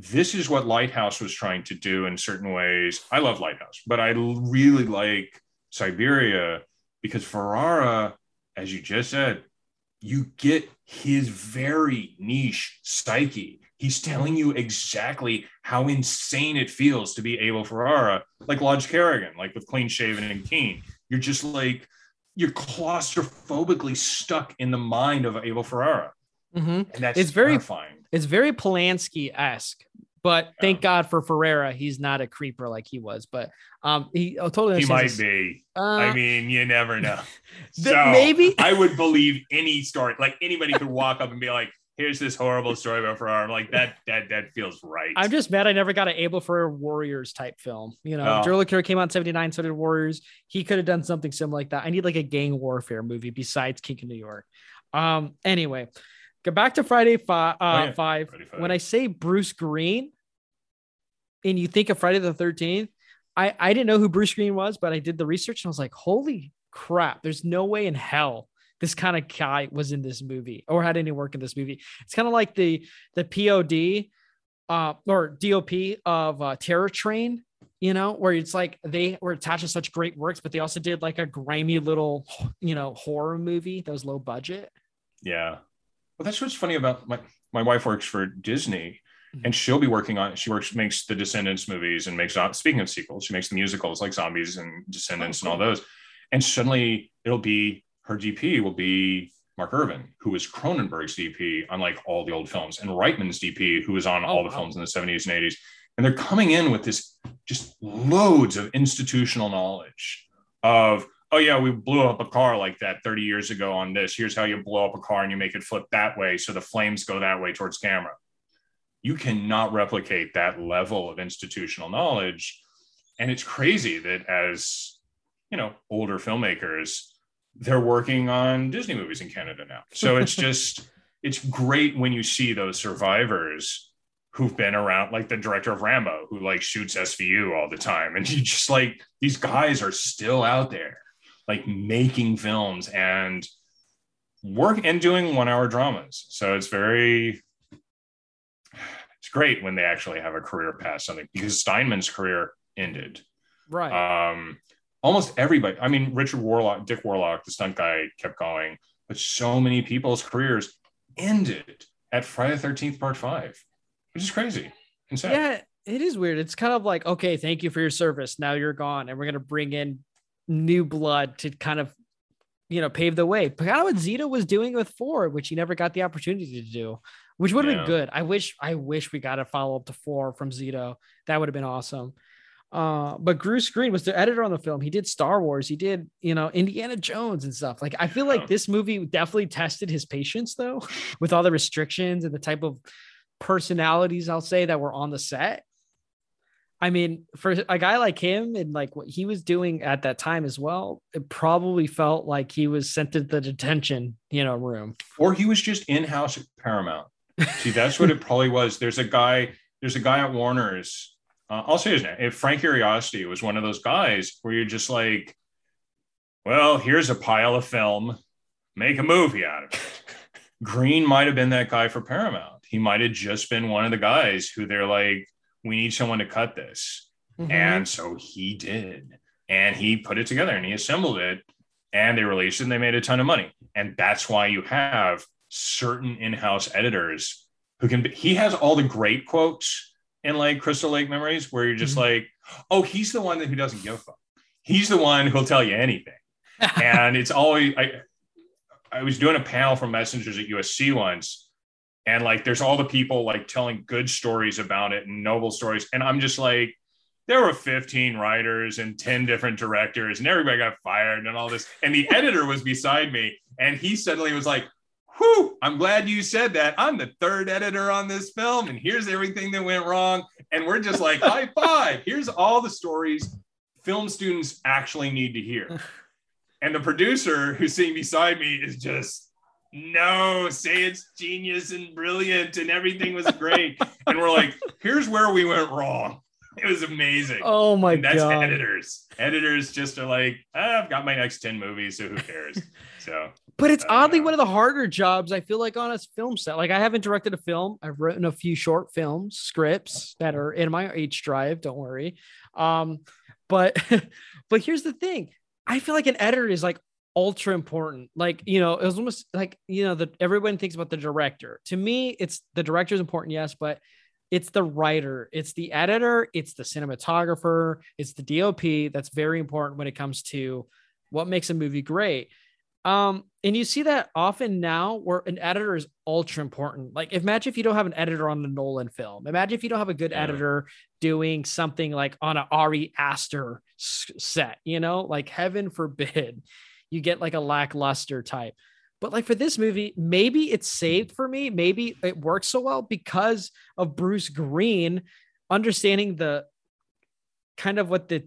this is what Lighthouse was trying to do in certain ways. I love Lighthouse, but I really like Siberia because Ferrara, as you just said, you get his very niche psyche. He's telling you exactly how insane it feels to be Abel Ferrara, like Lodge Kerrigan, like with Clean Shaven and Keane. You're just like, you're claustrophobically stuck in the mind of Abel Ferrara. Mhm. and that's It's very- fine. It's very Polanski esque, but thank God for Ferrara, he's not a creeper like he was. But um, he oh, totally He might this- be. Uh, I mean, you never know. So maybe I would believe any story. Like anybody could walk up and be like, "Here's this horrible story about Ferrara." I'm like, that that that feels right. I'm just mad I never got an Able for Warriors type film. You know, Oh. Joe came out in 79, so did Warriors. He could have done something similar like that. I need like a gang warfare movie besides King of New York. Um, anyway, go back to Friday five. Uh, Oh, yeah. five. Friday Five. When I say Bruce Green, and you think of Friday the 13th, I, I didn't know who Bruce Green was, but I did the research and I was like, holy crap, there's no way in hell this kind of guy was in this movie or had any work in this movie. It's kind of like the the POD uh, or DOP of uh, Terror Train, you know, where it's like they were attached to such great works, but they also did like a grimy little, you know, horror movie that was low budget. Yeah. Well, that's what's funny about my my wife works for Disney, Mhm. and she'll be working on. She works makes the Descendants movies and makes. Speaking of sequels, she makes the musicals like Zombies and Descendants Oh, and all those. And suddenly it'll be her DP will be Mark Irwin, who was Cronenberg's DP on like all the old films, and Reitman's DP, who was on Oh, all the wow. films in the 70s and 80s. And they're coming in with this just loads of institutional knowledge of oh yeah, we blew up a car like that 30 years ago on this. Here's how you blow up a car and you make it flip that way so the flames go that way towards camera. You cannot replicate that level of institutional knowledge. And it's crazy that as you know, older filmmakers, they're working on Disney movies in Canada now. So it's just it's great when you see those survivors who've been around, like the director of Rambo, who like shoots SVU all the time. And you just like these guys are still out there, like making films and work and doing one hour dramas. So it's very it's great when they actually have a career past something because Steinmann's career ended. Right. Um, almost everybody. I mean, Richard Warlock, Dick Warlock, the stunt guy, kept going, but so many people's careers ended at Friday the Thirteenth Part Five, which is crazy, and insane. yeah, it is weird. It's kind of like, okay, thank you for your service. Now you're gone, and we're gonna bring in new blood to kind of, you know, pave the way. But kind of what Zito was doing with four, which he never got the opportunity to do, which would have Yeah. been good. I wish, I wish we got a follow up to four from Zito. That would have been awesome. Uh, but Bruce Green was the editor on the film. He did Star Wars. He did, you know, Indiana Jones and stuff. Like, I feel like this movie definitely tested his patience, though, with all the restrictions and the type of personalities I'll say that were on the set. I mean, for a guy like him and like what he was doing at that time as well, it probably felt like he was sent to the detention, you know, room. Or he was just in house at Paramount. See, that's what it probably was. There's a guy. There's a guy at Warner's. Uh, I'll say his name. If Frank Urioste was one of those guys where you're just like, well, here's a pile of film, make a movie out of it. Green might have been that guy for Paramount. He might have just been one of the guys who they're like, we need someone to cut this. Mhm. And so he did. And he put it together and he assembled it and they released it and they made a ton of money. And that's why you have certain in house editors who can be, he has all the great quotes in like Crystal Lake Memories where you're just like, oh, he's the one that who doesn't give a fuck. He's the one who'll tell you anything. and it's always, I, I was doing a panel for messengers at USC once and like there's all the people like telling good stories about it and noble stories. And i'm just like there were 15 writers and 10 different directors and everybody got fired and all this. And the editor was beside me and he suddenly was like whew i'm glad you said that. I'm the third editor on this film and here's everything that went wrong. And we're just like high five. Here's all the stories film students actually need to hear. And the producer who's sitting beside me is just no, say it's genius and brilliant and everything was great. and we're like, here's where we went wrong. It was amazing. Oh my and that's god. editors. Editors just are like, ah, I've got my next 10 movies, so who cares? So But it's Uh, oddly one of the harder jobs I feel like on a film set. Like I haven't directed a film. I've written a few short films, scripts that are in my H drive. Don't worry. Um, but but here's the thing. I feel like an editor is like ultra important. Like you know, it was almost like you know that everyone thinks about the director. To me, it's the director is important, yes, but it's the writer, it's the editor, it's the cinematographer, it's the DOP. That's very important when it comes to what makes a movie great Um, and you see that often now where an editor is ultra important. Like imagine if you don't have an editor on a Nolan film. Imagine if you don't have a good Yeah. editor doing something like on a Ari Aster set, you know, like heaven forbid you get like a lackluster type. But like for this movie, maybe it's saved for me. Maybe it works so well because of Bruce Green understanding the kind of what the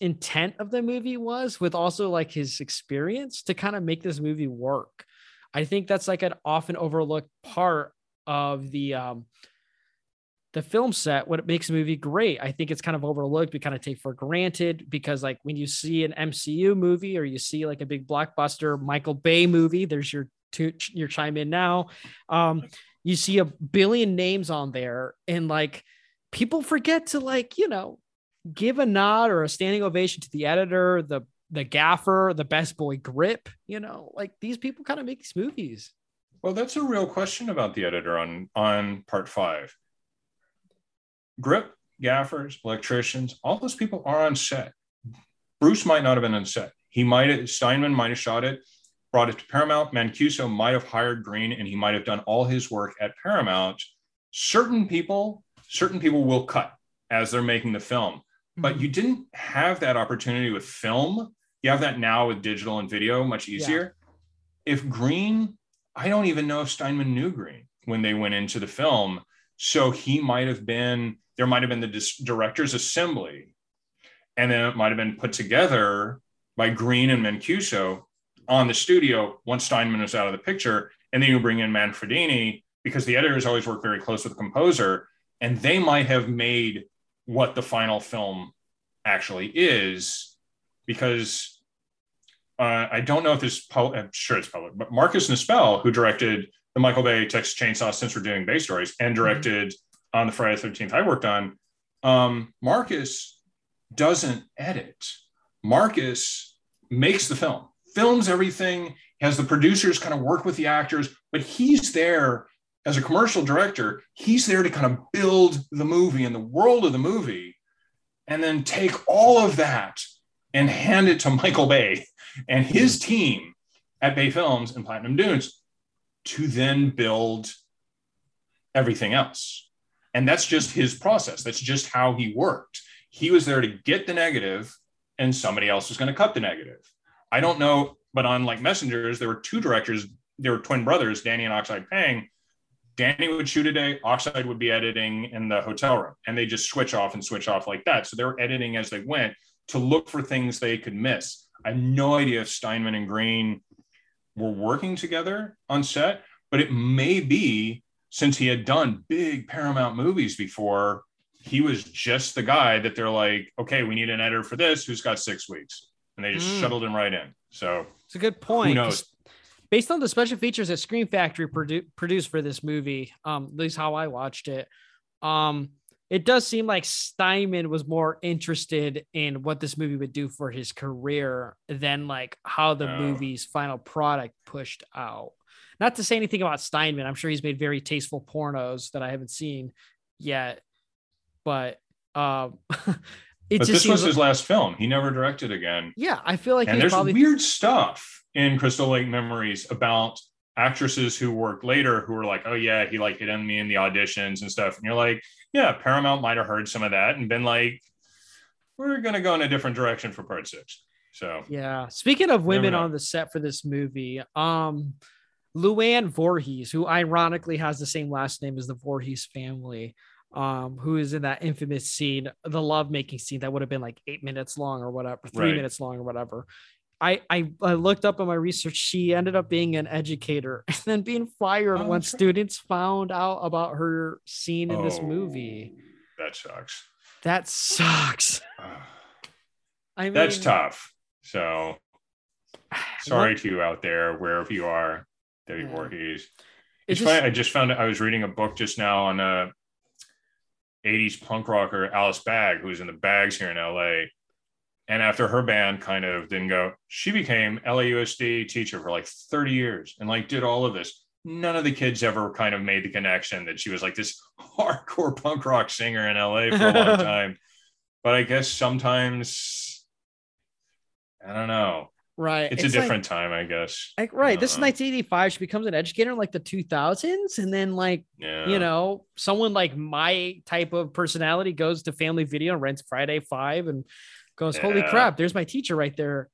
intent of the movie was with also like his experience to kind of make this movie work. I think that's like an often overlooked part of the um the film set what it makes a movie great. I think it's kind of overlooked. We kind of take for granted because like when you see an MCU movie or you see like a big blockbuster Michael Bay movie, there's your two your chime in now. Um you see a billion names on there and like people forget to like, you know, give a nod or a standing ovation to the editor, the the gaffer, the best boy grip, you know, like these people kind of make these movies. Well, that's a real question about the editor on on part five. Grip, gaffers, electricians, all those people are on set. Bruce might not have been on set. He might have Steinmann might have shot it, brought it to Paramount. Mancuso might have hired Green, and he might have done all his work at Paramount. Certain people, certain people will cut as they're making the film, but mm-hmm. you didn't have that opportunity with film. You have that now with digital and video, much easier. If Green I don't even know if Steinmann knew Green when they went into the film. So he might have been, there might have been the dis- director's assembly. And then it might have been put together by Green and Mancuso on the studio once Steinmann was out of the picture. And then you bring in Manfredini because the editors always work very close with the composer. And they might have made what the final film actually is because uh, I don't know if this, pu- I'm sure it's public, but Marcus Nispel, who directed the Michael Bay Texas Chainsaw since we're doing Bay stories and directed on the Friday 13th I worked on, um, Marcus doesn't edit. Marcus makes the film, films everything, has the producers kind of work with the actors, but he's there as a commercial director. He's there to kind of build the movie and the world of the movie, and then take all of that and hand it to Michael Bay and his team at Bay Films and Platinum Dunes to then build everything else. And that's just his process. That's just how he worked. He was there to get the negative, and somebody else was going to cut the negative. I don't know, but on like Messengers, there were two directors. There were twin brothers, Danny and Oxide Pang. Danny would shoot a day, Oxide would be editing in the hotel room, and they just switch off and switch off like that. So they were editing as they went to look for things they could miss. I have no idea if Steinmann and Green were working together on set, but it may be since he had done big Paramount movies before, he was just the guy that they're like, okay, we need an editor for this who's got six weeks. And they just Mm. shuttled him right in. So It's a good point. Who knows? Based on the special features that Scream Factory produ- produced for this movie, um, at least how I watched it, um, it does seem like Steinmann was more interested in what this movie would do for his career than like how the Oh. movie's final product pushed out. Not to say anything about Steinmann, I'm sure he's made very tasteful pornos that I haven't seen yet, but um, it but just this was his last film. He never directed again. yeah. I feel like and there's probably weird stuff in Crystal Lake Memories about actresses who worked later who were like, oh yeah, he like hit on me in the auditions and stuff. And you're like, yeah, Paramount might have heard some of that and been like, we're gonna go in a different direction for part six. So Yeah. Speaking of women on the set for this movie, um, Luann Voorhees, who ironically has the same last name as the Voorhees family, um, who is in that infamous scene, the lovemaking scene that would have been like eight minutes long or whatever, three Right. minutes long or whatever. I, I I looked up in my research. She ended up being an educator and then being fired Oh, when students found out about her scene in this Oh, movie. That sucks. That sucks. I mean, That's tough. So sorry to you out there, wherever you are, Debbie Yeah. Voorhees. It It's just- funny. I just found I was reading a book just now on uh, a 80s punk rocker Alice Bag, who's in the Bags here in LA. And after her band kind of didn't go, she became LAUSD teacher for like 30 years and like did all of this. None of the kids ever kind of made the connection that she was like this hardcore punk rock singer in LA for a long time. But I guess sometimes I don't know. Right. It's, a different time, I guess. Like, like right. This is Uh, 1985. She becomes an educator in like the 2000s, and then like Yeah. you know, someone like my type of personality goes to Family Video and rents Friday Five and goes, "Holy Yeah. crap! There's my teacher right there,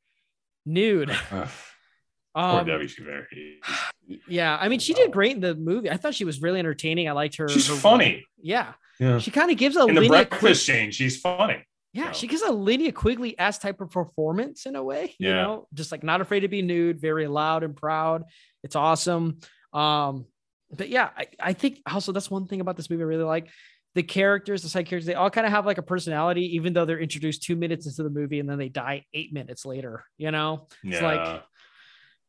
nude." Ugh, Poor Um, Debbie Severity. yeah, I mean, she did great in the movie. I thought she was really entertaining. I liked her. She's her- funny. Yeah, Yeah. she kind of gives a In the breakfast Quig- scene, she's funny. Yeah, Yeah. she gives a Linnea Quigley s type of performance in a way. You Yeah. know, just like not afraid to be nude, very loud and proud. It's awesome. Um, but yeah, I, I think also that's one thing about this movie I really like. The characters, the side characters, they all kind of have like a personality, even though they're introduced two minutes into the movie and then they die eight minutes later. You know, it's Yeah. like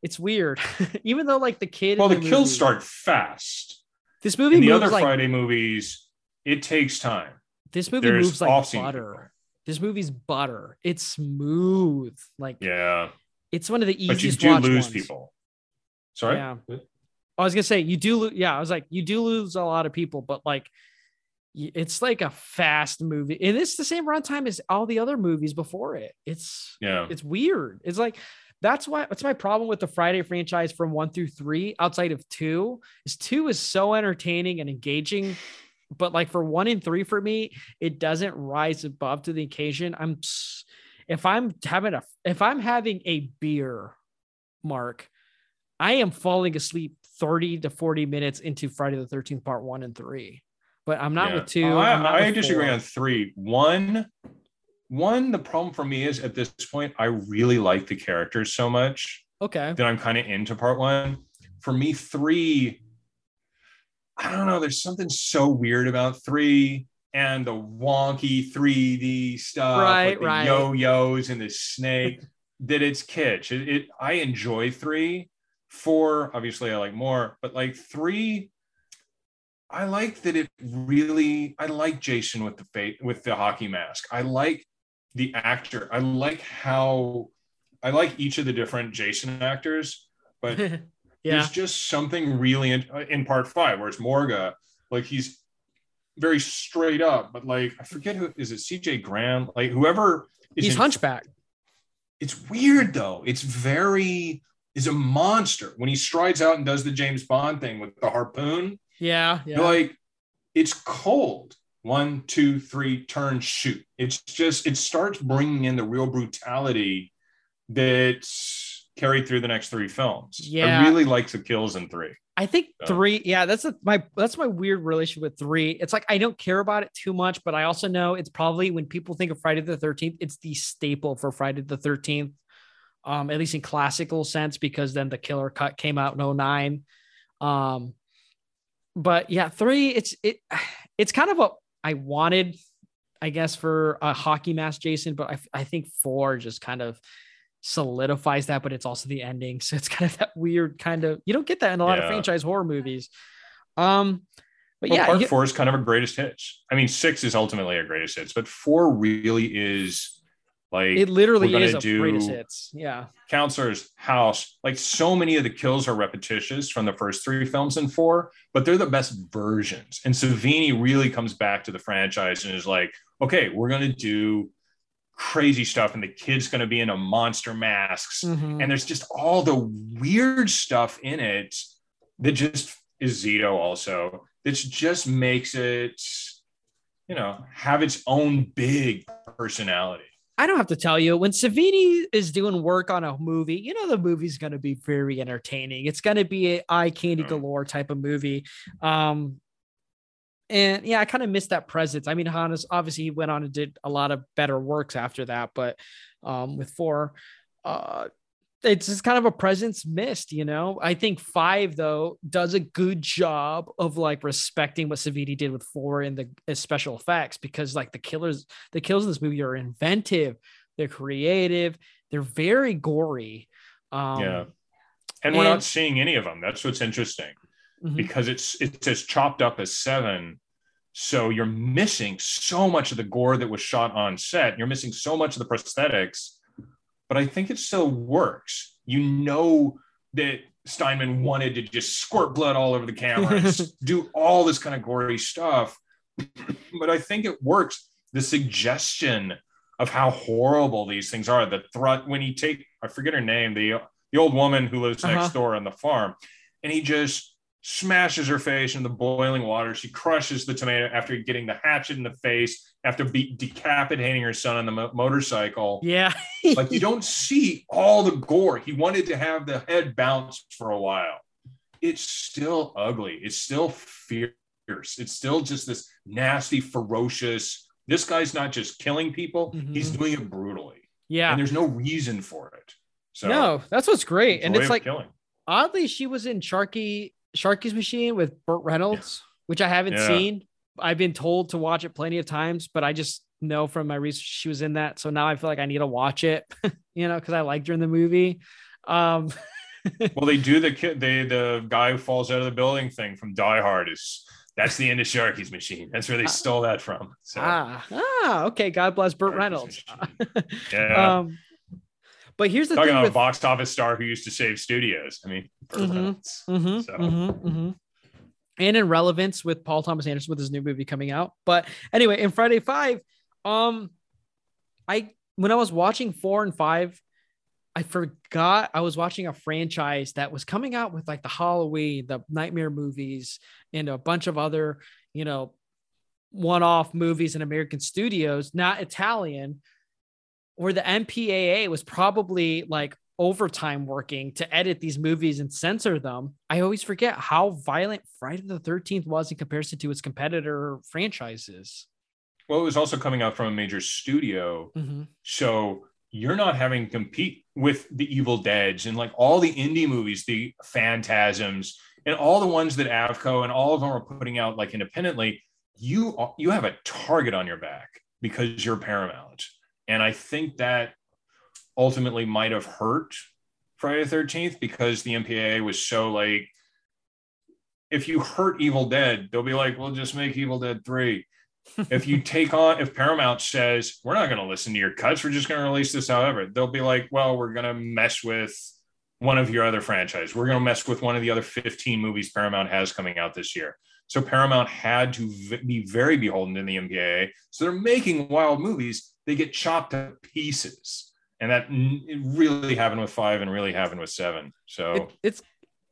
it's weird. even though like the kid, well, the, movie- kills start fast. This movie In the other like Friday movies, it takes time. this movie there's moves like butter. This movie's butter. It's smooth. Like Yeah, it's one of the easiest. but you do lose ones. people. Sorry. Yeah. I was gonna say you do. Lo- yeah, I was like you do lose a lot of people, but like it's like a fast movie, and it's the same runtime as all the other movies before it. It's Yeah. it's weird. It's like that's why that's my problem with the Friday franchise from one through three. Outside of two, is two is so entertaining and engaging, but like for one and three for me, it doesn't rise above to the occasion. I'm if I'm having a if I'm having a beer, Mark, I am falling asleep 30 to 40 minutes into Friday the 13th part one and three. But I'm not Yeah. with two. Oh, I, I'm not I with disagree four. on three. One, one. The problem for me is at this point, I really like the characters so much Okay. that I'm kind of into part one. For me, three. I don't know. There's something so weird about three and the wonky 3D stuff, Right, with the right. yo-yos and the snake. that it's kitsch. It, it. I enjoy three. Four, obviously, I like more, but like three. I like that it really. I like Jason with the face with the hockey mask. I like the actor. I like how. I like each of the different Jason actors, but yeah. there's just something really in, uh, in part five where it's Morga, like he's very straight up, but like I forget who is it, CJ Graham, like whoever is He's in- hunchback. It's weird though. It's very is a monster when he strides out and does the James Bond thing with the harpoon. Yeah. Yeah. Like, it's cold. One, two, three, turn, shoot. It's just it starts bringing in the real brutality that's carried through the next three films. Yeah. I really like the kills in three. I think So- three, yeah, that's a, my that's my weird relationship with three. It's like I don't care about it too much, but I also know it's probably when people think of Friday the Thirteenth, it's the staple for Friday the Thirteenth, um, at least in classical sense, because then the Killer Cut came out in 09. Um, but yeah, three, it's it, it's kind of what I wanted, I guess, for a hockey mask, Jason. But I I think four just kind of solidifies that, but it's also the ending. So it's kind of that weird kind of you don't get that in a lot of franchise horror movies. Um, but Well, yeah, part you- four is kind of a greatest hits. I mean, six is ultimately a greatest hits, but four really is like it literally is a do greatest hits. Yeah. counselor's house. Like so many of the kills are repetitious from the first three films and four, but they're the best versions. And Savini really comes back to the franchise and is like, okay, we're gonna do crazy stuff, and the kid's gonna be in a monster masks, Mhm. and there's just all the weird stuff in it that just is Zito also. That just makes it, you know, have its own big personality. I don't have to tell you when Savini is doing work on a movie, you know the movie's going to be very entertaining. It's going to be a eye candy galore type of movie. Um, and yeah, I kind of missed that presence. I mean, Hannes obviously he went on and did a lot of better works after that, but um, with four, uh, it's just kind of a presence missed, you know. I think five though does a good job of like respecting what Savini did with four in the uh, special effects because like the killers, the kills in this movie are inventive, they're creative, they're very gory. Um, yeah. And we're and- not seeing any of them. That's what's interesting mhm. because it's it's as chopped up as seven. So you're missing so much of the gore that was shot on set. You're missing so much of the prosthetics, but I think it still works. You know that Steinmann wanted to just squirt blood all over the camera do all this kind of gory stuff, but I think it works. The suggestion of how horrible these things are, the threat when he take I forget her name, the the old woman who lives next Uh-huh. door on the farm, and he just smashes her face in the boiling water. She crushes the tomato after getting the hatchet in the face, after be- decapitating her son on the mo- motorcycle. Yeah. like you don't see all the gore. He wanted to have the head bounce for a while. It's still ugly. It's still fierce. It's still just this nasty, ferocious. This guy's not just killing people; he's doing it brutally, Mm-hmm. Yeah. and there's no reason for it. So no, that's what's great. And it's like killing. oddly, she was in Sharky Sharky's Machine with Burt Reynolds, which I haven't Yeah. seen. I've been told to watch it plenty of times, but I just know from my research she was in that. So now I feel like I need to watch it, you know, because I liked her in the movie. Um, well, they do the kid, they the guy who falls out of the building thing from Die Hard is that's the end of Sharky's machine. That's where they stole that from. So ah, ah, okay. God bless Burt Reynolds. yeah. um, but here's the Talking thing about with a box office star who used to save studios. I mean, Mhm, Reynolds. mhm, So- mhm, mhm. and in relevance with Paul Thomas Anderson with his new movie coming out. But anyway, in Friday Five, um, I when I was watching four and five, I forgot I was watching a franchise that was coming out with like the Halloween, the Nightmare movies, and a bunch of other, you know, one-off movies in American studios, not Italian, where the MPAA was probably like overtime working to edit these movies and censor them. I always forget how violent Friday the 13th was in comparison to its competitor franchises. Well, it was also coming out from a major studio. Mhm. So you're not having to compete with the Evil Deads and like all the indie movies, the Phantasms, and all the ones that Avco and all of them are putting out like independently. You you have a target on your back because you're Paramount, and I think that ultimately might have hurt Friday the Thirteenth because the MPAA was so like, if you hurt Evil Dead, they'll be like, "We'll just make Evil Dead 3. if you take on if paramount says we're not going to listen to your cuts we're just going to release this however they'll be like well we're going to mess with one of your other franchise we're going to mess with one of the other 15 movies paramount has coming out this year. So paramount had to be very beholden to the mpaa so they're making wild movies they get chopped to pieces and that it really happened with five and really happened with seven so It, it's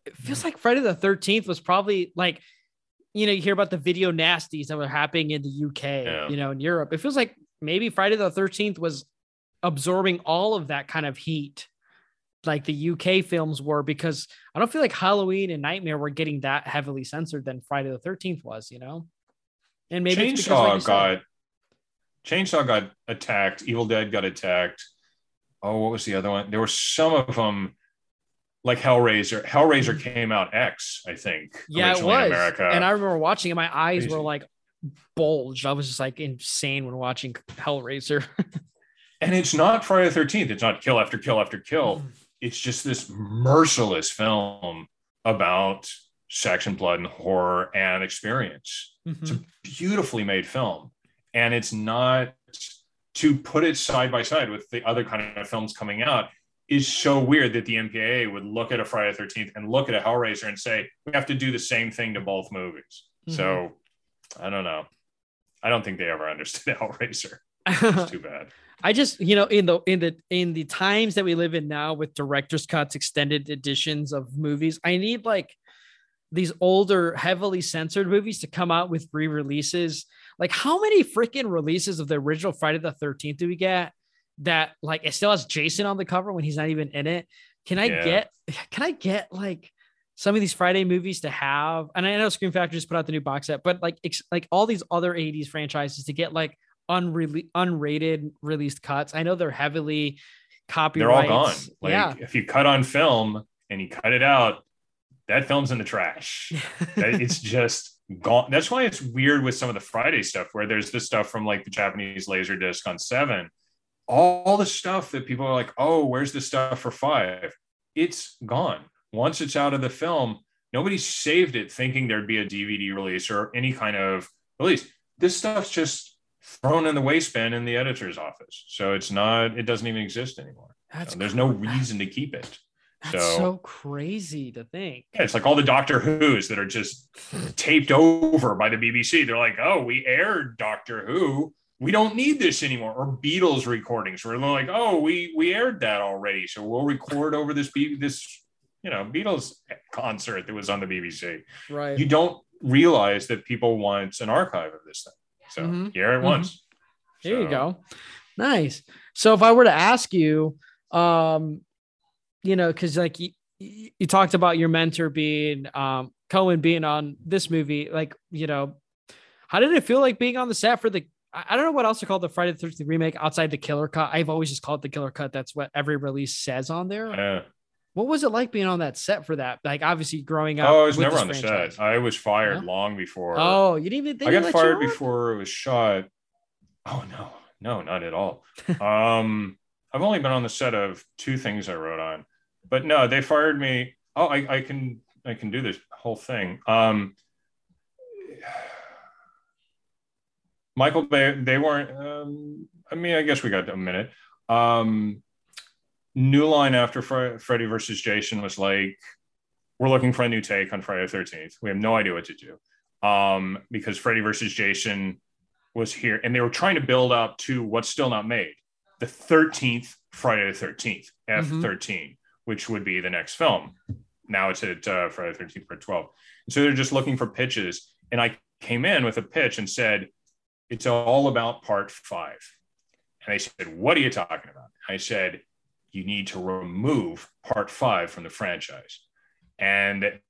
it feels like Friday the 13th was probably like you know, you hear about the video nasties that were happening in the UK, Yeah. you know, in Europe. It feels like maybe Friday the 13th was absorbing all of that kind of heat like the UK films were because I don't feel like Halloween and Nightmare were getting that heavily censored than Friday the 13th was, you know? And maybe it's because, like Chainsaw said- got Chainsaw got attacked. Evil Dead got attacked. Oh, what was the other one? There were some of them, like Hellraiser. Hellraiser came out X, I think. Yeah, it was. America. And I remember watching it, my eyes were like bulged. I was just like insane when watching Hellraiser. and it's not Friday the Thirteenth. It's not kill after kill after kill. Mm. It's just this merciless film about sex and blood and horror and experience. It's Mhm. a beautifully made film, and it's not to put it side by side with the other kind of films coming out is so weird that the MPAA would look at a Friday the 13th and look at a Hellraiser and say, we have to do the same thing to both movies. Mm-hmm. So I don't know. I don't think they ever understood Hellraiser. It's too bad. I just, you know, in the in the in the times that we live in now with director's cuts, extended editions of movies, I need like these older, heavily censored movies to come out with re-releases. Like, how many freaking releases of the original Friday the 13th do we get that like it still has Jason on the cover when he's not even in it? Can I Yeah. get can I get like some of these Friday movies to have? And I know Scream Factory just put out the new box set, but like ex- like all these other 80s franchises to get like unrele- unrated released cuts. I know they're heavily copyrighted. They're all gone. Like yeah. if you cut on film and you cut it out, that film's in the trash. It's just gone. That's why it's weird with some of the Friday stuff where there's this stuff from like the Japanese laser disc on seven. All the stuff that people are like, oh, where's the stuff for five? It's gone. Once it's out of the film, nobody saved it thinking there'd be a DVD release or any kind of release. This stuff's just thrown in the waste bin in the editor's office. So it's not, it doesn't even exist anymore. So there's no reason to keep it. That's so, crazy to think. Yeah, it's like all the Doctor Who's that are just taped over by the BBC. They're like, oh, we aired Doctor Who. we don't need this anymore. Or Beatles recordings where they're like, oh, we we aired that already, so we'll record over this B- this you know Beatles concert that was on the BBC. Right. You don't realize that people want an archive of this thing. So Mhm. here it Mhm. was. There you go. Nice. So if I were to ask you, um, you know, because like you, you talked about your mentor being um Cohen being on this movie, like you know, how did it feel like being on the set for the? I don't know what else to call the Friday the Thirteenth remake outside the Killer Cut. I've always just called it the Killer Cut. That's what every release says on there. Yeah. What was it like being on that set for that? Like obviously growing up. Oh, I was never on the franchise. set. I was fired long before. Oh, you didn't even. Think I got fired before it was shot. Oh no, no, not at all. um, I've only been on the set of two things I wrote on, but no, they fired me. Oh, I, I can I can do this whole thing. Um, Michael, they they weren't. Um, I mean, I guess we got a minute. Um, New Line after Fre- Freddy versus Jason was like, we're looking for a new take on Friday the Thirteenth. We have no idea what to do um, because Freddy versus Jason was here, and they were trying to build up to what's still not made, the thirteenth Friday the Thirteenth, F 13 which would be the next film. Now it's at uh, Friday the Thirteenth Part Twelve, and so they're just looking for pitches. And I came in with a pitch and said, "It's all about Part Five. And they said, "What are you talking about?" I said, "You need to remove Part Five from the franchise." and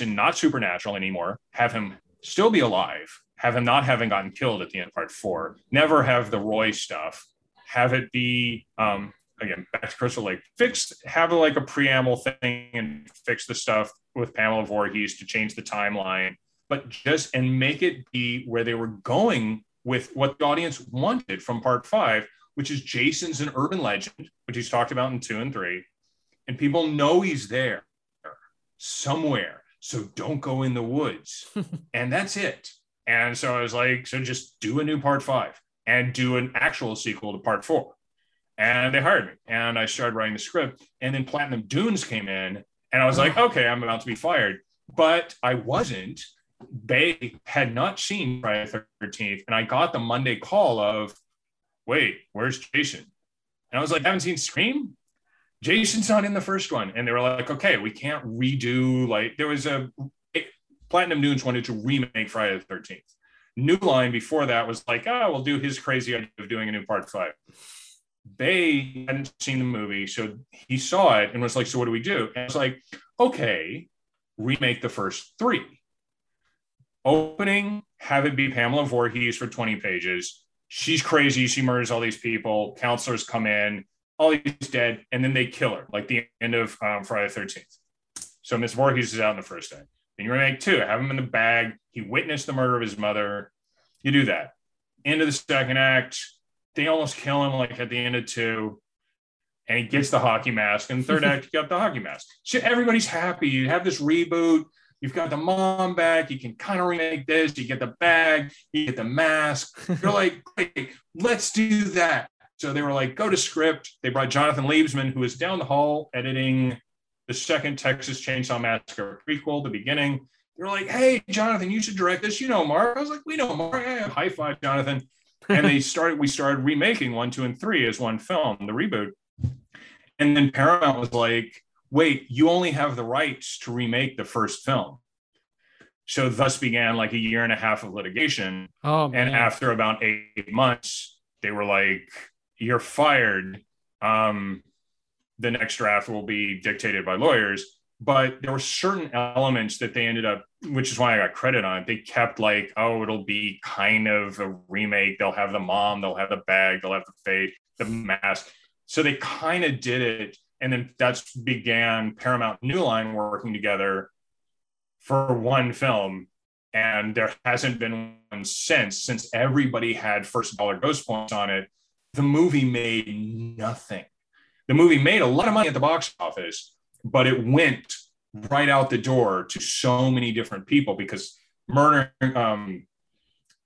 not supernatural anymore, have him still be alive, have him not having gotten killed at the end of part four, never have the Roy stuff, have it be um again back to Crystal Lake, fix have like a preamble thing and fix the stuff with Pamela Voorhees to change the timeline, but just and make it be where they were going with what the audience wanted from part five, which is Jason's an urban legend, which he's talked about in two and three, and people know he's there somewhere. So don't go in the woods. and that's it. And so I was like, so just do a new part five and do an actual sequel to part four. And they hired me and I started writing the script. And then Platinum Dunes came in and I was like, okay, I'm about to be fired. But I wasn't. They had not seen Friday the 13th. And I got the Monday call of, wait, where's Jason? And I was like, I haven't seen Scream? Jason's not in the first one. And they were like, okay, we can't redo, like, there was a Platinum Dunes wanted to remake Friday the 13th. New Line before that was like, oh, we'll do his crazy idea of doing a new part five. They hadn't seen the movie. So he saw it and was like, so what do we do? And I was like, okay, remake the first three. Opening, have it be Pamela Voorhees for 20 pages. She's crazy. She murders all these people. Counselors come in all he's dead, and then they kill her, like the end of um, Friday the 13th. So Miss Voorhees is out in the first day. Then you remake two, have him in the bag. He witnessed the murder of his mother. You do that. End of the second act, they almost kill him like at the end of two. And he gets the hockey mask. And third act, you got the hockey mask. So everybody's happy. You have this reboot. You've got the mom back. You can kind of remake this. You get the bag. You get the mask. You're like, great, let's do that. So they were like, go to script. They brought Jonathan Liebesman, who was down the hall editing the second Texas Chainsaw Massacre prequel, the beginning. They're like, hey, Jonathan, you should direct this. You know Mark. I was like, we know Mark. Yeah, high five, Jonathan. and they started, we started remaking one, two, and three as one film, the reboot. And then Paramount was like, wait, you only have the rights to remake the first film. So thus began like a year and a half of litigation. Oh, and after about eight months, they were like, you're fired. Um, the next draft will be dictated by lawyers. But there were certain elements that they ended up, which is why I got credit on it. They kept like, oh, it'll be kind of a remake. They'll have the mom, they'll have the bag, they'll have the fate, the mask. So they kind of did it. And then that's began Paramount New Line working together for one film. And there hasn't been one since, since everybody had first dollar ghost points on it. The movie made nothing. The movie made a lot of money at the box office, but it went right out the door to so many different people because murder um,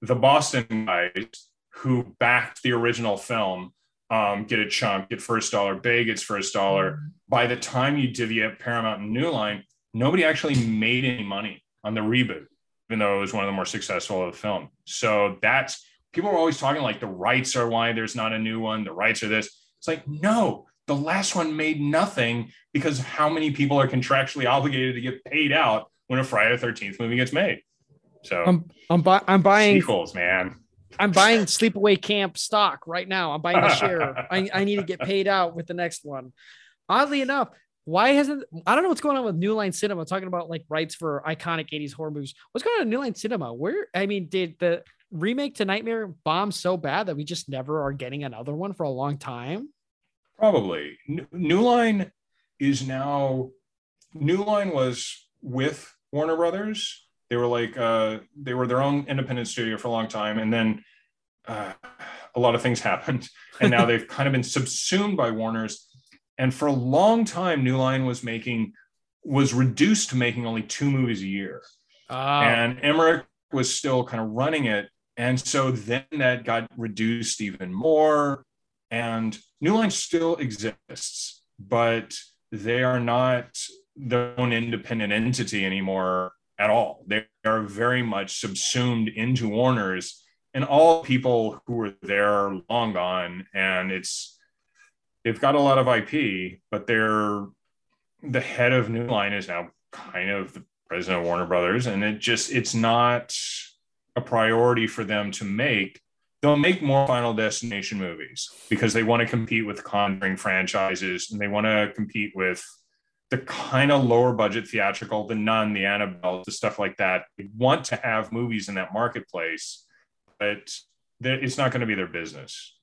the Boston guys who backed the original film um, get a chunk, get first dollar, Bay gets first dollar. By the time you divvy up Paramount and New Line, nobody actually made any money on the reboot, even though it was one of the more successful of the film. So that's people are always talking like the rights are why there's not a new one, the rights are this. It's like, no, the last one made nothing because how many people are contractually obligated to get paid out when a Friday the 13th movie gets made. So I'm I'm, bu- I'm buying sequels, man. I'm buying Sleepaway Camp stock right now. I'm buying a share. I, I need to get paid out with the next one. Oddly enough, why hasn't I don't know what's going on with New Line Cinema talking about like rights for iconic 80s horror movies. What's going on in New Line Cinema? Where I mean, did the remake to Nightmare bomb so bad that we just never are getting another one for a long time? Probably. New Line is now New Line was with Warner Brothers. They were like uh they were their own independent studio for a long time and then uh, a lot of things happened and now they've kind of been subsumed by Warner's and for a long time New Line was making was reduced to making only two movies a year. Oh, and Emmerich was still kind of running it. And so then that got reduced even more. And New Line still exists, but they are not their own independent entity anymore at all. They are very much subsumed into Warner's, and all people who were there long gone. And it's they've got a lot of IP, but they're the head of New Line is now kind of the president of Warner Brothers, and it just it's not a priority for them to make. They'll make more Final Destination movies because they want to compete with Conjuring franchises and they want to compete with the kind of lower budget theatrical, the Nun, the Annabelle, the stuff like that. They want to have movies in that marketplace, but it's not going to be their business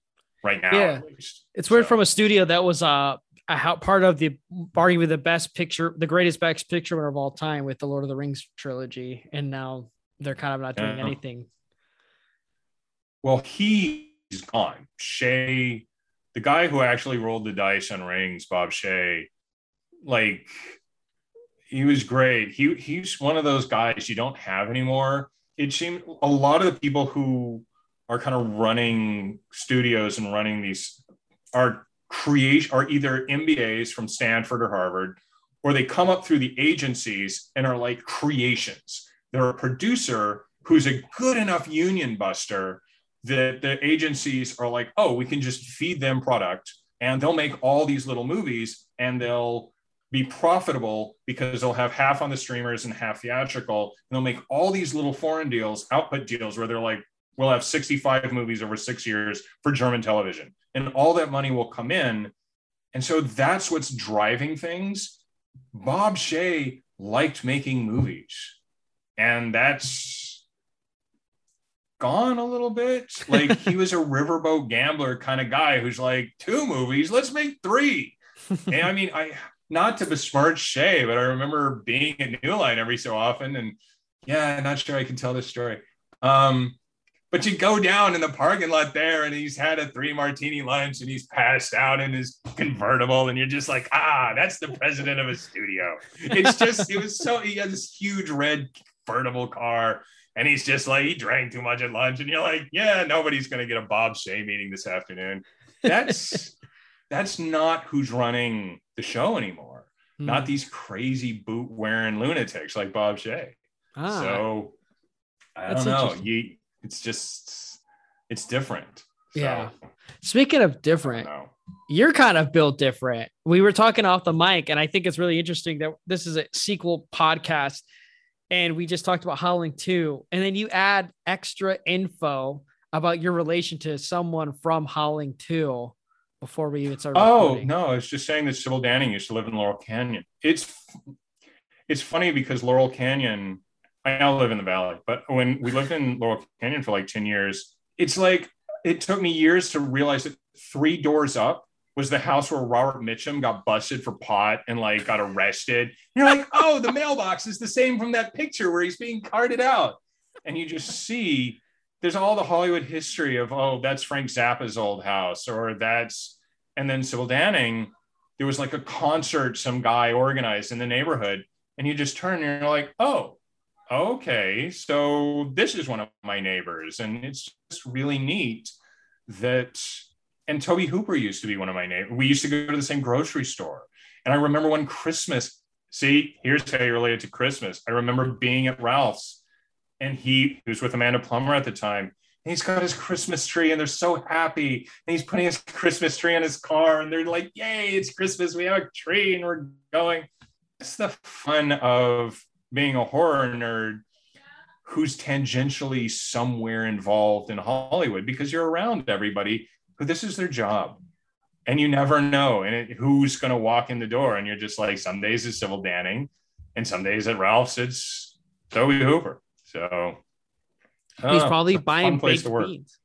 right now. Yeah. At least. It's weird So- from a studio that was uh, a part of the arguably the best picture, the greatest best picture winner of all time with the Lord of the Rings trilogy, and now they're kind of not doing Yeah. anything. Well, he's gone. Shaye, the guy who actually rolled the dice on rings, Bob Shaye, like he was great. He he's one of those guys you don't have anymore. It seemed a lot of the people who are kind of running studios and running these are create are either MBAs from Stanford or Harvard, or they come up through the agencies and are like creations. They're a producer who's a good enough union buster that the agencies are like, oh, we can just feed them product and they'll make all these little movies and they'll be profitable because they'll have half on the streamers and half theatrical. And they'll make all these little foreign deals, output deals where they're like, we'll have 65 movies over six years for German television. And all that money will come in. And so that's what's driving things. Bob Shaye liked making movies. And that's gone a little bit. Like he was a riverboat gambler kind of guy who's like, two movies, let's make three. and I mean, I not to besmirch Shaye, but I remember being at New Line every so often, and yeah, not sure I can tell this story. Um, but you go down in the parking lot there, and he's had a three martini lunch, and he's passed out in his convertible, and you're just like, ah, that's the president of a studio. It's just, it was so he had this huge red convertible car. And he's just like, he drank too much at lunch. And you're like, yeah, nobody's going to get a Bob Shaye meeting this afternoon. That's that's not who's running the show anymore. Hmm. Not these crazy boot wearing lunatics like Bob Shaye. Ah, So I don't know. You, it's just, it's different. So, Yeah. speaking of different, you're kind of built different. We were talking off the mic, and I think it's really interesting that this is a sequel podcast, and we just talked about Howling 2, and then you add extra info about your relation to someone from Howling 2 before we even started. Oh recording. no, I was just saying that Sybil Danning used to live in Laurel Canyon. It's it's funny because Laurel Canyon, I now live in the valley, but when we lived in Laurel Canyon for like 10 years, it's like it took me years to realize that three doors up was the house where Robert Mitchum got busted for pot and like got arrested. And you're like, oh, the mailbox is the same from that picture where he's being carted out. And you just see there's all the Hollywood history of, oh, that's Frank Zappa's old house, or that's, and then Sybil Danning, there was like a concert some guy organized in the neighborhood. And you just turn and you're like, oh, okay, so this is one of my neighbors. And it's just really neat that, and Tobe Hooper used to be one of my neighbors. We used to go to the same grocery store. And I remember one Christmas, see, here's how you relate to Christmas. I remember being at Ralph's and he, he was with Amanda Plummer at the time. and he's got his Christmas tree, and they're so happy. And he's putting his Christmas tree on his car, and they're like, "Yay, it's Christmas! We have a tree, and we're going." It's the fun of being a horror nerd who's tangentially somewhere involved in Hollywood because you're around everybody this is their job. And you never know and it, who's going to walk in the door. And you're just like, some days it's Sybil Danning, and some days at Ralph's it's Tobe Hooper So He's know. probably buying place baked to work. beans.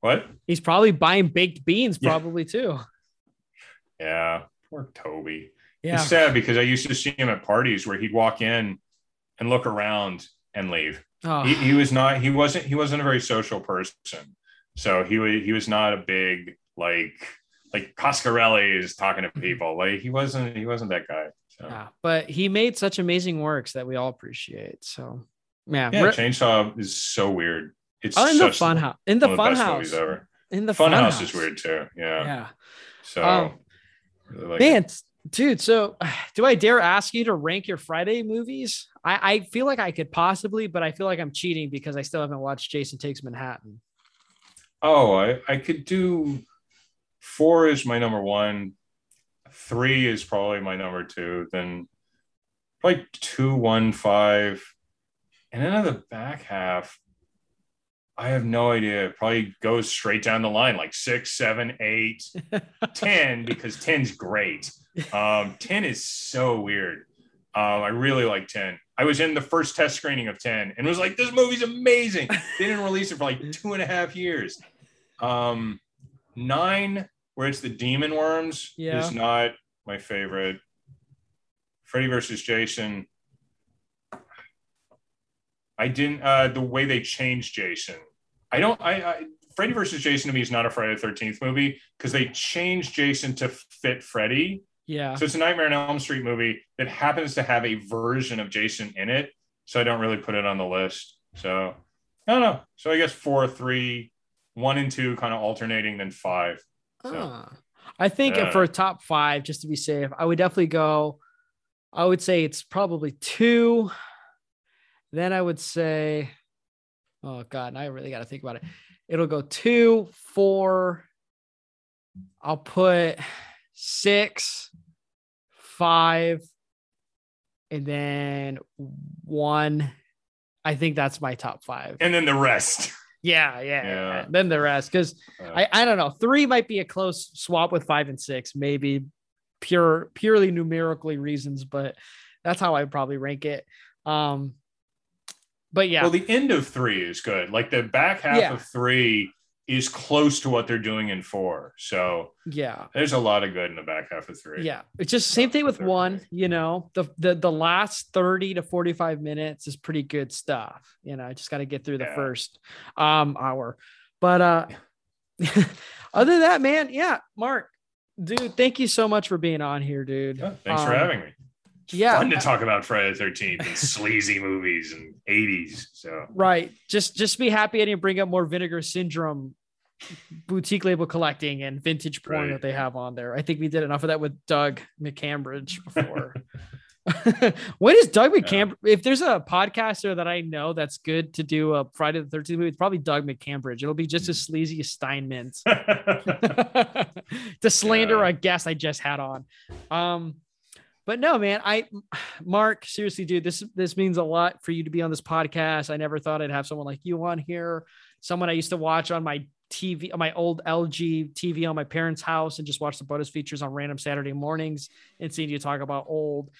What? He's probably buying baked beans, Yeah. probably too. Yeah, poor Tobe. Yeah. It's sad because I used to see him at parties where he'd walk in and look around and leave. Oh. He, he was not. He wasn't. He wasn't a very social person. So he was. He was not a big like like Coscarelli is talking to people. Like he wasn't. He wasn't that guy. So Yeah, but he made such amazing works that we all appreciate. So, yeah, yeah, Chainsaw is so weird. It's oh, in the fun house, in the fun house, in the Fun fun house is weird too. Yeah. Yeah, So Um, really like man, dude. So, do I dare ask you to rank your Friday movies? I, I feel like I could possibly, but I feel like I'm cheating because I still haven't watched Jason Takes Manhattan. Oh, I, I could do four is my number one. Three is probably my number two. Then probably two, one, five. And then on the back half, I have no idea. It probably goes straight down the line, like six, seven, eight, ten, because 10's great. Um, 10 is so weird. Um, I really like 10. I was in the first test screening of 10 and was like, this movie's amazing. They didn't release it for like two and a half years. Um, nine, where it's the demon worms, Yeah. is not my favorite. Freddy versus Jason. I didn't uh the way they changed Jason. I don't I, I Freddy versus Jason to me is not a Friday the 13th movie because they changed Jason to fit Freddy. Yeah, So it's a Nightmare on Elm Street movie that happens to have a version of Jason in it. So I don't really put it on the list. So I don't know. So I guess four, three, one and two kind of alternating, then five. So Ah. I think Yeah. for a top five, just to be safe, I would definitely go. I would say it's probably two. Then I would say, oh God, now I really got to think about it. It'll go two, four. I'll put six, five, and then one. I think that's my top five. and then the rest. Yeah, yeah. yeah. Then the rest, because Uh, I, I don't know. Three might be a close swap with five and six, maybe pure purely numerically reasons, but that's how I would probably rank it. Um, but yeah, Well, the end of three is good. Like the back half Yeah. of three is close to what they're doing in four. So yeah, there's a lot of good in the back half of three. yeah. It's just same thing with one. You know, the the the last thirty to forty five minutes is pretty good stuff. You know, I just got to get through the Yeah. first um hour. But uh, other than that, man, yeah, Mark, dude, thank you so much for being on here, dude. Yeah, thanks for Um, having me. Yeah. fun to talk about Friday the 13th and sleazy movies and 80s. So Right. Just just be happy I didn't bring up more vinegar syndrome boutique label collecting and vintage porn Right. that they have on there. I think we did enough of that with Doug McCambridge before. when is Doug McCambridge? If there's a podcaster that I know that's good to do a Friday the 13th movie, it's probably Doug McCambridge. It'll be just as sleazy as Steinmann's to slander Yeah. a guest I just had on. Um, but no, man, I, Mark, seriously, dude, this this means a lot for you to be on this podcast. I never thought I'd have someone like you on here, someone I used to watch on my TV, on my old LG TV on my parents' house, and just watch the bonus features on random Saturday mornings, and seeing you talk about old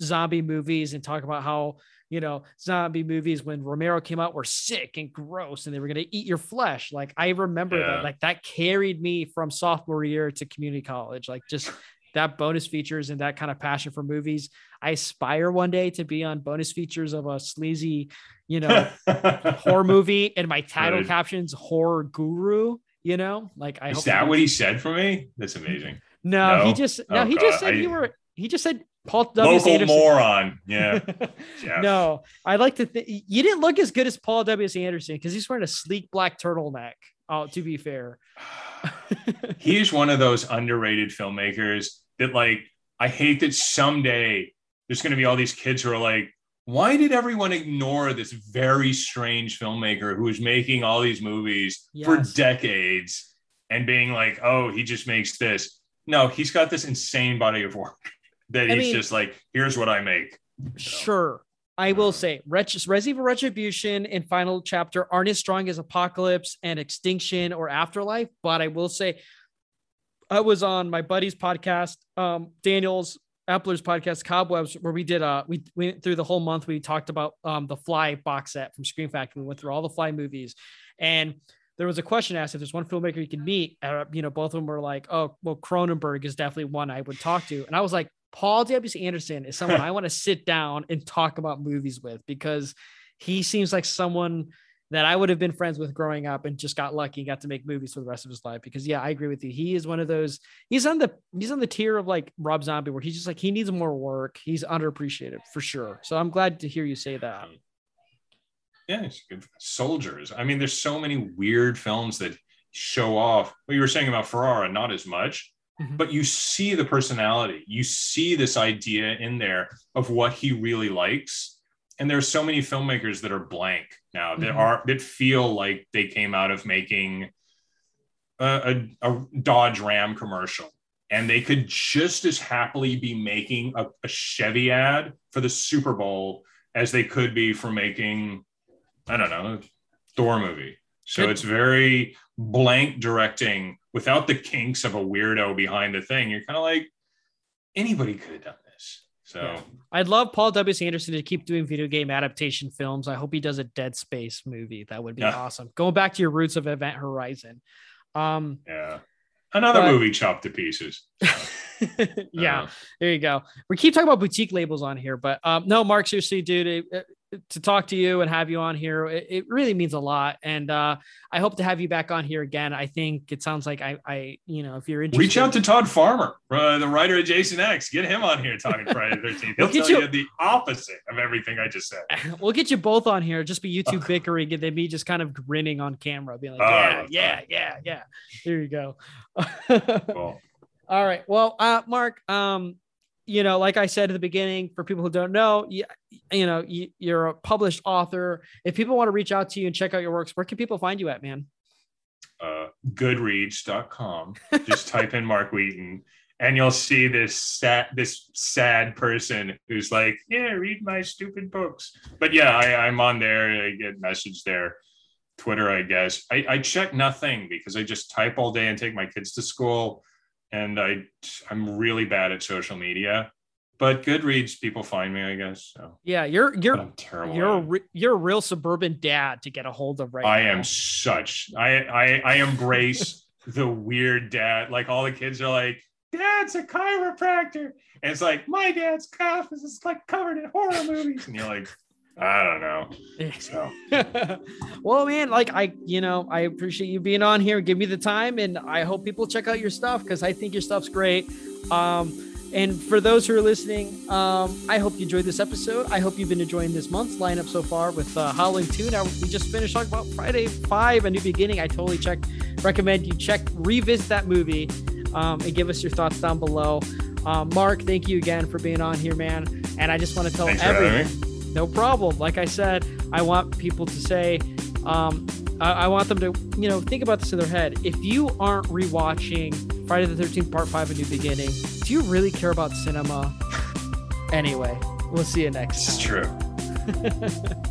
zombie movies and talk about how you know zombie movies when Romero came out were sick and gross, and they were gonna eat your flesh. Like I remember Yeah. that, like that carried me from sophomore year to community college, like just that bonus features and that kind of passion for movies. I aspire one day to be on bonus features of a sleazy, you know, horror movie, and my title Good. captions horror guru. You know, like I is hope that what he said for me? That's amazing. No, he No? just no, Oh, he just God, said you were. He just said Paul W. Local Anderson. moron. Yeah. No, I like to think you didn't look as good as Paul W. S. Anderson because he's wearing a sleek black turtleneck. Oh, to be fair. He's one of those underrated filmmakers that, like, I hate that someday there's going to be all these kids who are like, why did everyone ignore this very strange filmmaker who was making all these movies for decades and being like, oh, he just makes this? No, he's got this insane body of work that I he's mean- just like, here's what I make. Sure. I will say Ret- Resi Retribution and Final Chapter aren't as strong as Apocalypse and Extinction or Afterlife, but I will say I was on my buddy's podcast, um, Daniel's Appler's podcast, Cobwebs, where we did uh we we went through the whole month. We talked about um the Fly box set from Scream Factory. We went through all the Fly movies, and there was a question asked if there's one filmmaker you could meet. Uh, you know, both of them were like, "Oh, well, Cronenberg is definitely one I would talk to," and I was like, "Paul W. Anderson is someone I want to sit down and talk about movies with because he seems like someone." That I would have been friends with growing up and just got lucky and got to make movies for the rest of his life. Because yeah, I agree with you. He is one of those he's on the he's on the tier of like Rob Zombie where he's just like he needs more work. He's underappreciated for sure. So I'm glad to hear you say that. Yeah, it's good. Soldiers. I mean, there's so many weird films that show off what you were saying about Ferrara, not as much, Mhm. but you see the personality. You see this idea in there of what he really likes. And there are so many filmmakers that are blank now that Mhm. are that feel like they came out of making a, a, a Dodge Ram commercial. And they could just as happily be making a, a Chevy ad for the Super Bowl as they could be for making I don't know, Thor movie. So it's very blank directing without the kinks of a weirdo behind the thing. You're kind of like, anybody could have done this. So Yeah. I'd love Paul W. Anderson to keep doing video game adaptation films. I hope he does a Dead Space movie. That would be Yeah. awesome. Going back to your roots of Event Horizon. Um, yeah. Another But- movie chopped to pieces. yeah, Uh, there you go. We keep talking about boutique labels on here, but um, no, Mark, seriously, dude, it, it- to talk to you and have you on here, it, it really means a lot. And uh, I hope to have you back on here again. I think it sounds like I, I, you know, if you're interested, reach out to Todd Farmer, uh, the writer of Jason X. Get him on here talking Friday the 13th. He'll We'll get tell you- you the opposite of everything I just said. we'll get you both on here. Just be you two bickering and then me just kind of grinning on camera, being like, Oh, yeah, love yeah, yeah, yeah. There you go. Cool. All right. Well, uh, Mark, um, you know, like I said at the beginning, for people who don't know, you, you know, you, you're a published author. If people want to reach out to you and check out your works, where can people find you at, man? uh, goodreads.com. Just type in Mark Wheaton and you'll see this sad, this sad person who's like, yeah, read my stupid books. But yeah, I, I'm on there. I get messaged there. Twitter, I guess. I, I check nothing because I just type all day and take my kids to school. And I, I'm really bad at social media. But Goodreads, people find me, I guess. So Yeah, you're you're terrible. you're a re- you're a real suburban dad to get a hold of right I now. am such I I I embrace the weird dad. Like all the kids are like, Dad's a chiropractor. And it's like, my dad's cuff is just like covered in horror movies. And you're like, I don't know. So well, man, like I, you know, I appreciate you being on here. Give me the time, and I hope people check out your stuff because I think your stuff's great. Um, and for those who are listening, um, I hope you enjoyed this episode. I hope you've been enjoying this month's lineup so far with uh, Howling Two. Now we just finished talking about Friday Five, A New Beginning. I totally check, recommend you check, revisit that movie, um, and give us your thoughts down below. Um, Mark, thank you again for being on here, man. And I just want to tell everyone. No problem. Like I said, I want people to say, um, I, I want them to, you know, think about this in their head. If you aren't rewatching Friday the 13th, Part 5, A New Beginning, do you really care about cinema? anyway, we'll see you next It's true.